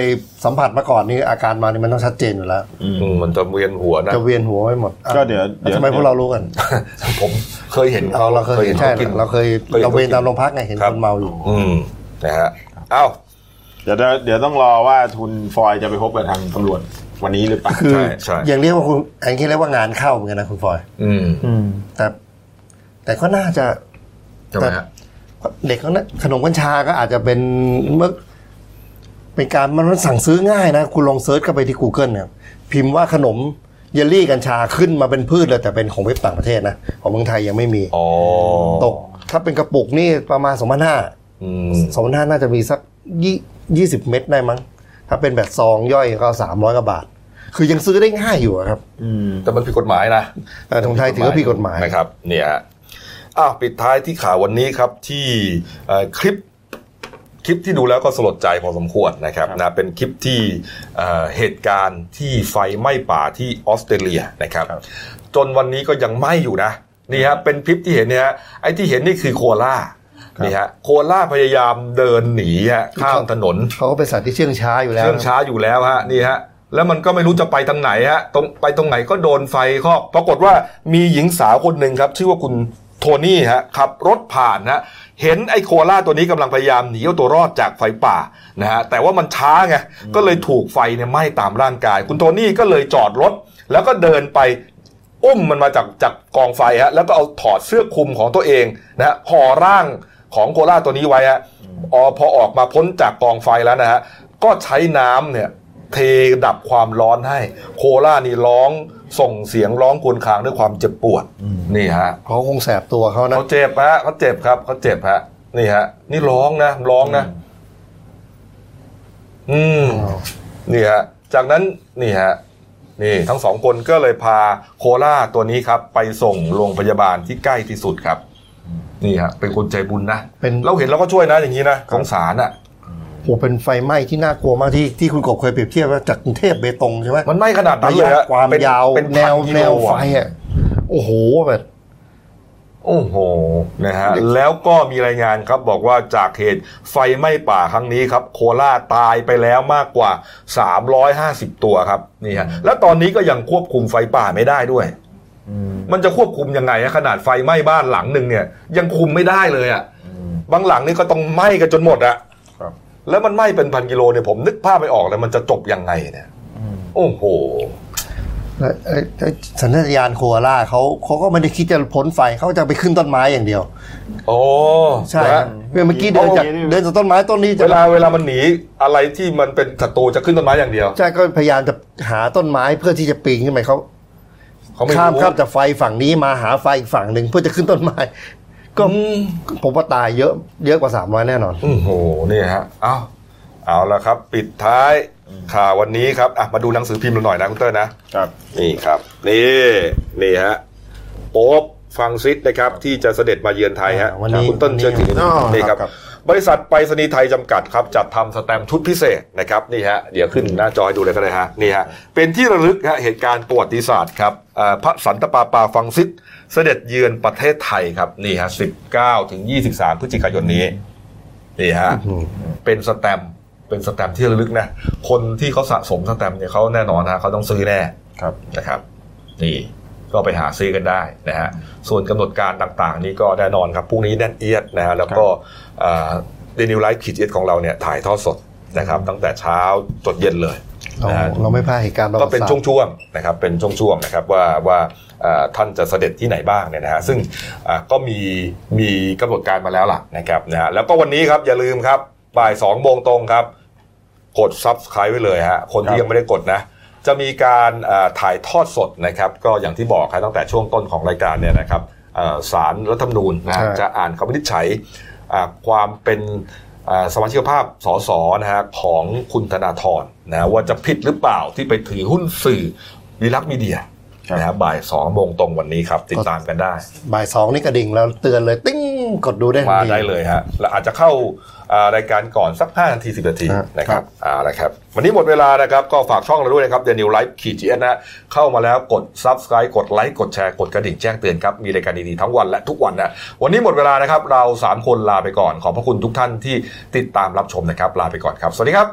สัมผัสมาก่อนนี่อาการมานี่มันต้องชัดเจนอยู่แล้วอืมมันจะเวียนหัวนะจะเวียนหัวไปหมดอะก็เดี๋ยวแล้วทำไมพวกเรารู้กัน ผมเคยเห็นเราเราเคยเห็นใช่ขกินเราเคยเคยเห็นเราเวรตามโรงพักไงเห็นครับคนเมาอยู่ อืมนะฮะเอ้าเดี๋ยวเดี๋ยวต้องรอว่าคุณฟอยจะไปพบกับทางตำรวจวันนี้หรือเปล่าคือใช่ใช่อย่างเรียกว่าคุณอันนี้เรียกว่างานเข้าเหมือนกันนะคุณฟอย อืมแต่ แต่ก็น่าจะใช่ไหมฮะเด็กเขานะขนมกัญชาก็อาจจะเป็นเมื่อ เป็นการมันสั่งซื้อง่ายนะ คุณลอง search เข้าไปที่ Google เนี่ยพิมพ์ว่าขนมเยลลี่กัญชาขึ้นมาเป็นพรืดเลยแต่เป็นของเว็บต่างประเทศนะ ของเมืองไทยยังไม่มีอ๋อตก ถ้าเป็นกระปุกนี่ประมาณสองพันห้าอืมสองพันห้าน่าจะมีสักยี่ยี่สิบเม็ดได้มั้ง ถ้าเป็นแบบซองย่อยก็สามร้อยกว่าบาท คือยังซื้อได้ง่ายอยู่อะครับแต่มันผิดกฎหมายนะแต่ของไทยถือว่าผิดกฎหมายนะครับ เนี่ยฮะอ้าวปิดท้ายที่ข่าววันนี้ครับที่เอ่อคลิป คลิปที่ดูแล้วก็สลดใจพอสมควรนะครับนะเป็นคลิปที่เอ่อเหตุการณ์ที่ไฟไหม้ป่าที่ออสเตรเลียนะครับครับ จนวันนี้ก็ยังไหม้อยู่นะนี่ฮะเป็นคลิปที่เห็นเนี่ยฮะไอ้ที่เห็นนี่คือโคอาล่านี่ฮะโคล่าพยายามเดินหนีฮะข้ามถนนเขาก็เป็นสัตว์ที่เชื่องช้าอยู่แล้วเครื่องช้าอยู่แล้วฮะนี่ฮะแล้วมันก็ไม่รู้จะไปทางไหนฮะตรงไปตรงไหนก็โดนไฟคอกปรากฏว่ามีหญิงสาวคนหนึ่งครับ ชื่อว่าคุณโท นี่ฮะขับรถผ่านฮะเห็นไอ้โคล่าตัวนี้กำลังพยายามหนีเอาตัวรอดจากไฟป่านะฮะแต่ว่ามันช้าไงก็เลยถูกไฟเนี่ยไหม้ตามร่างกาย คุณโทนี่ก็เลยจอดรถ แล้วก็เดินไปอุ้มมันมาจากจากกองไฟฮะแล้วก็เอาถอดเสื้อคลุมของตัวเองนะฮะห่อร่างของโคล่าตัวนี้ไว้ฮะออพอออกมาพ้นจากกองไฟแล้วนะฮะก็ใช้น้ำเนี่ยเทดับความร้อนให้ โคล่านี่ร้อง ส่งเสียงร้องครวรครางด้วยความเจ็บปวดนี่ฮะเขาคงแสบตัวเขานะเขาเจ็บฮะเขาเจ็บครับเขาเจ็บฮะนี่ฮะ นี่ร้องนะร้องนะ อืมนี่ฮะ จากนั้นนี่ฮะนี่ทั้งสองคนก็เลยพาโคล่าตัวนี้ครับ ไปส่งโรงพยาบาลที่ใกล้ที่สุดครับ นี่ฮะเป็นคนใจบุญนะเป็นเราเห็นเราก็ช่วยนะอย่างนี้นะสงสารอะ โอ้เป็นไฟไหม้ที่น่ากลัวมากที่ที่คุณกบเคยเปรียบเทียบว่าจากกรุงเทพเบตงใช่ไหมมันไม่ขนาดนั้นระเลยยะฮะความเป็นยาวเป็นแนวพักิแนโลวไฟอะอะโอ้โหแบบโอ้โห นะฮะ แล้วก็มีรายงานครับบอกว่าจากเหตุไฟไหม้ป่าครั้งนี้ครับ โคราชตายไปแล้วมากกว่า 350 ตัวครับ นี่ฮะ แล้วตอนนี้ก็ยังควบคุมไฟป่าไม่ได้ด้วย มันจะควบคุมยังไงอะขนาดไฟไหม้บ้านหลังหนึ่งเนี่ย ยังคุมไม่ได้เลยอะบางหลังนี่ก็ต้องไหม้กันจนหมดอะครับ แล้วมันไหม้เป็นพันกิโลเนี่ยผมนึกภาพไม่ออกเลยมันจะจบยังไงเนี่ยโอ้โหและเอ่อเอ่อสัญชาตญาณโคอาล่าเขาเขาก็ไม่ได้คิดจะพ้นไฟเขาจะไปขึ้นต้นไม้อย่างเดียว โอ้ใช่นะฮะฮะเมื่อกี้เดินจากโอ้เดินจากต้นไม้ต้นนี้จะเวลาเวลามันหนีอะไรที่มันเป็นศัตรูจะขึ้นต้นไม้อย่างเดียวใช่ก็พยายามจะหาต้นไม้เพื่อที่จะปีนขึ้นไปเขาเขาไม่ข้ามรู้ข้ามจากไฟฝั่งนี้มาหาไฟอีกฝั่งหนึ่งเพื่อจะขึ้นต้นไม้ ก็อืมผมว่าตายเยอะเยอะกว่าสามร้อยแน่นอนโอ้โหนี่ฮะเอาเอาละครับ ปิดท้ายข่าววันนี้ครับอะมาดูหนังสือพิมพ์เราหน่อยนะคุณเต้ยนะครับนี่ครับนี่นี่ฮะโป๊บฟังซิดนะครับที่จะเสด็จมาเยือนไทยฮะอ่าวันนี้คุณต้นวันนี้เชิญทีนี้อ๋อนี่ครับครั บบริษัทไปรษณีย์ไทยจำกัดครับจัดทำสแตมป์ชุดพิเศษนะครับนี่ฮะเดี๋ยวขึ้นหน้าจอให้ดูเลยก็ได้ฮะนี่ฮะเป็นที่ระลึกฮะเหตุการณ์ประวัติศาสตร์ครับอ่าพระสันตะปาปาฟังซิดเสด็จเยือนประเทศไทยครับนี่ฮะ19ถึง23 พฤศจิกายนนี้นี่ฮะเป็นสแตมป์เป็นสแตมป์ที่ระลึกนะ คนที่เขาสะสมสแตมป์เนี่ยเขาแน่นอนนะเขาต้องซื้อแน่ครับนะครับ นี่ก็ไปหาซื้อกันได้นะฮะส่วนกำหนดการต่างๆ นี่ก็แน่นอนครับพรุ่งนี้แน่นเอียดนะฮะแล้วก็ เดนิวไลฟ์ขีดเอียดของเราเนี่ยถ่ายทอดสดนะครับตั้งแต่เช้าจดเย็นเลยเรานะฮะเราไม่พลาดเหตุการณ์ประวัก็ติเป็นศาสตร์ช่วงๆนะครับเป็นช่วงๆนะครับว่าว่าเอ่อท่านจะเสด็จที่ไหนบ้างเนี่ยนะฮะซึ่งอ่าก็มีมีกำหนดการมาแล้วล่ะนะครับนะฮะแล้วก็วันนี้ครับอย่าลืมครับบ่ายสองโมงตรงครับ กด subscribe ไว้เลยฮะคนที่ครับยังไม่ได้กดนะ จะมีการอ่าถ่ายทอดสดนะครับ ก็อย่างที่บอกครับตั้งแต่ช่วงต้นของรายการเนี่ยนะครับเอ่อศาลรัฐธรรมนูญนะฮะใช่จะอ่านคำวินิจฉัยอ่า ความเป็นอ่าสมาชิกภาพสสนะฮะของคุณธนาธรนะว่าจะผิดหรือเปล่าที่ไปถือหุ้นสื่อวีลัคมีเดียครับนะฮะบ่ายสองโมงตรงวันนี้ครับ ติดตามกันได้ บ่ายสองนี่กระดิ่งแล้วเตือนเลย ติ้งกดดูได้ทันมาทีได้เลยฮะแล้วอาจจะเข้าอ่า รายการก่อนสัก 5 นาที 10 นาทีครับนะครับเอาละครับ วันนี้หมดเวลานะครับ ก็ฝากช่องเราด้วยนะครับเดนิวไลฟ์ขีดจีเอนะเข้ามาแล้วกด Subscribe กดไลค์กดแชร์กดกระดิ่งแจ้งเตือนครับ มีรายการดีๆทั้งวันและทุกวันนะวันนี้หมดเวลานะครับ เรา 3 คนลาไปก่อน ขอบพระคุณทุกท่านที่ติดตามรับชมนะครับลาไปก่อนครับ สวัสดีครับ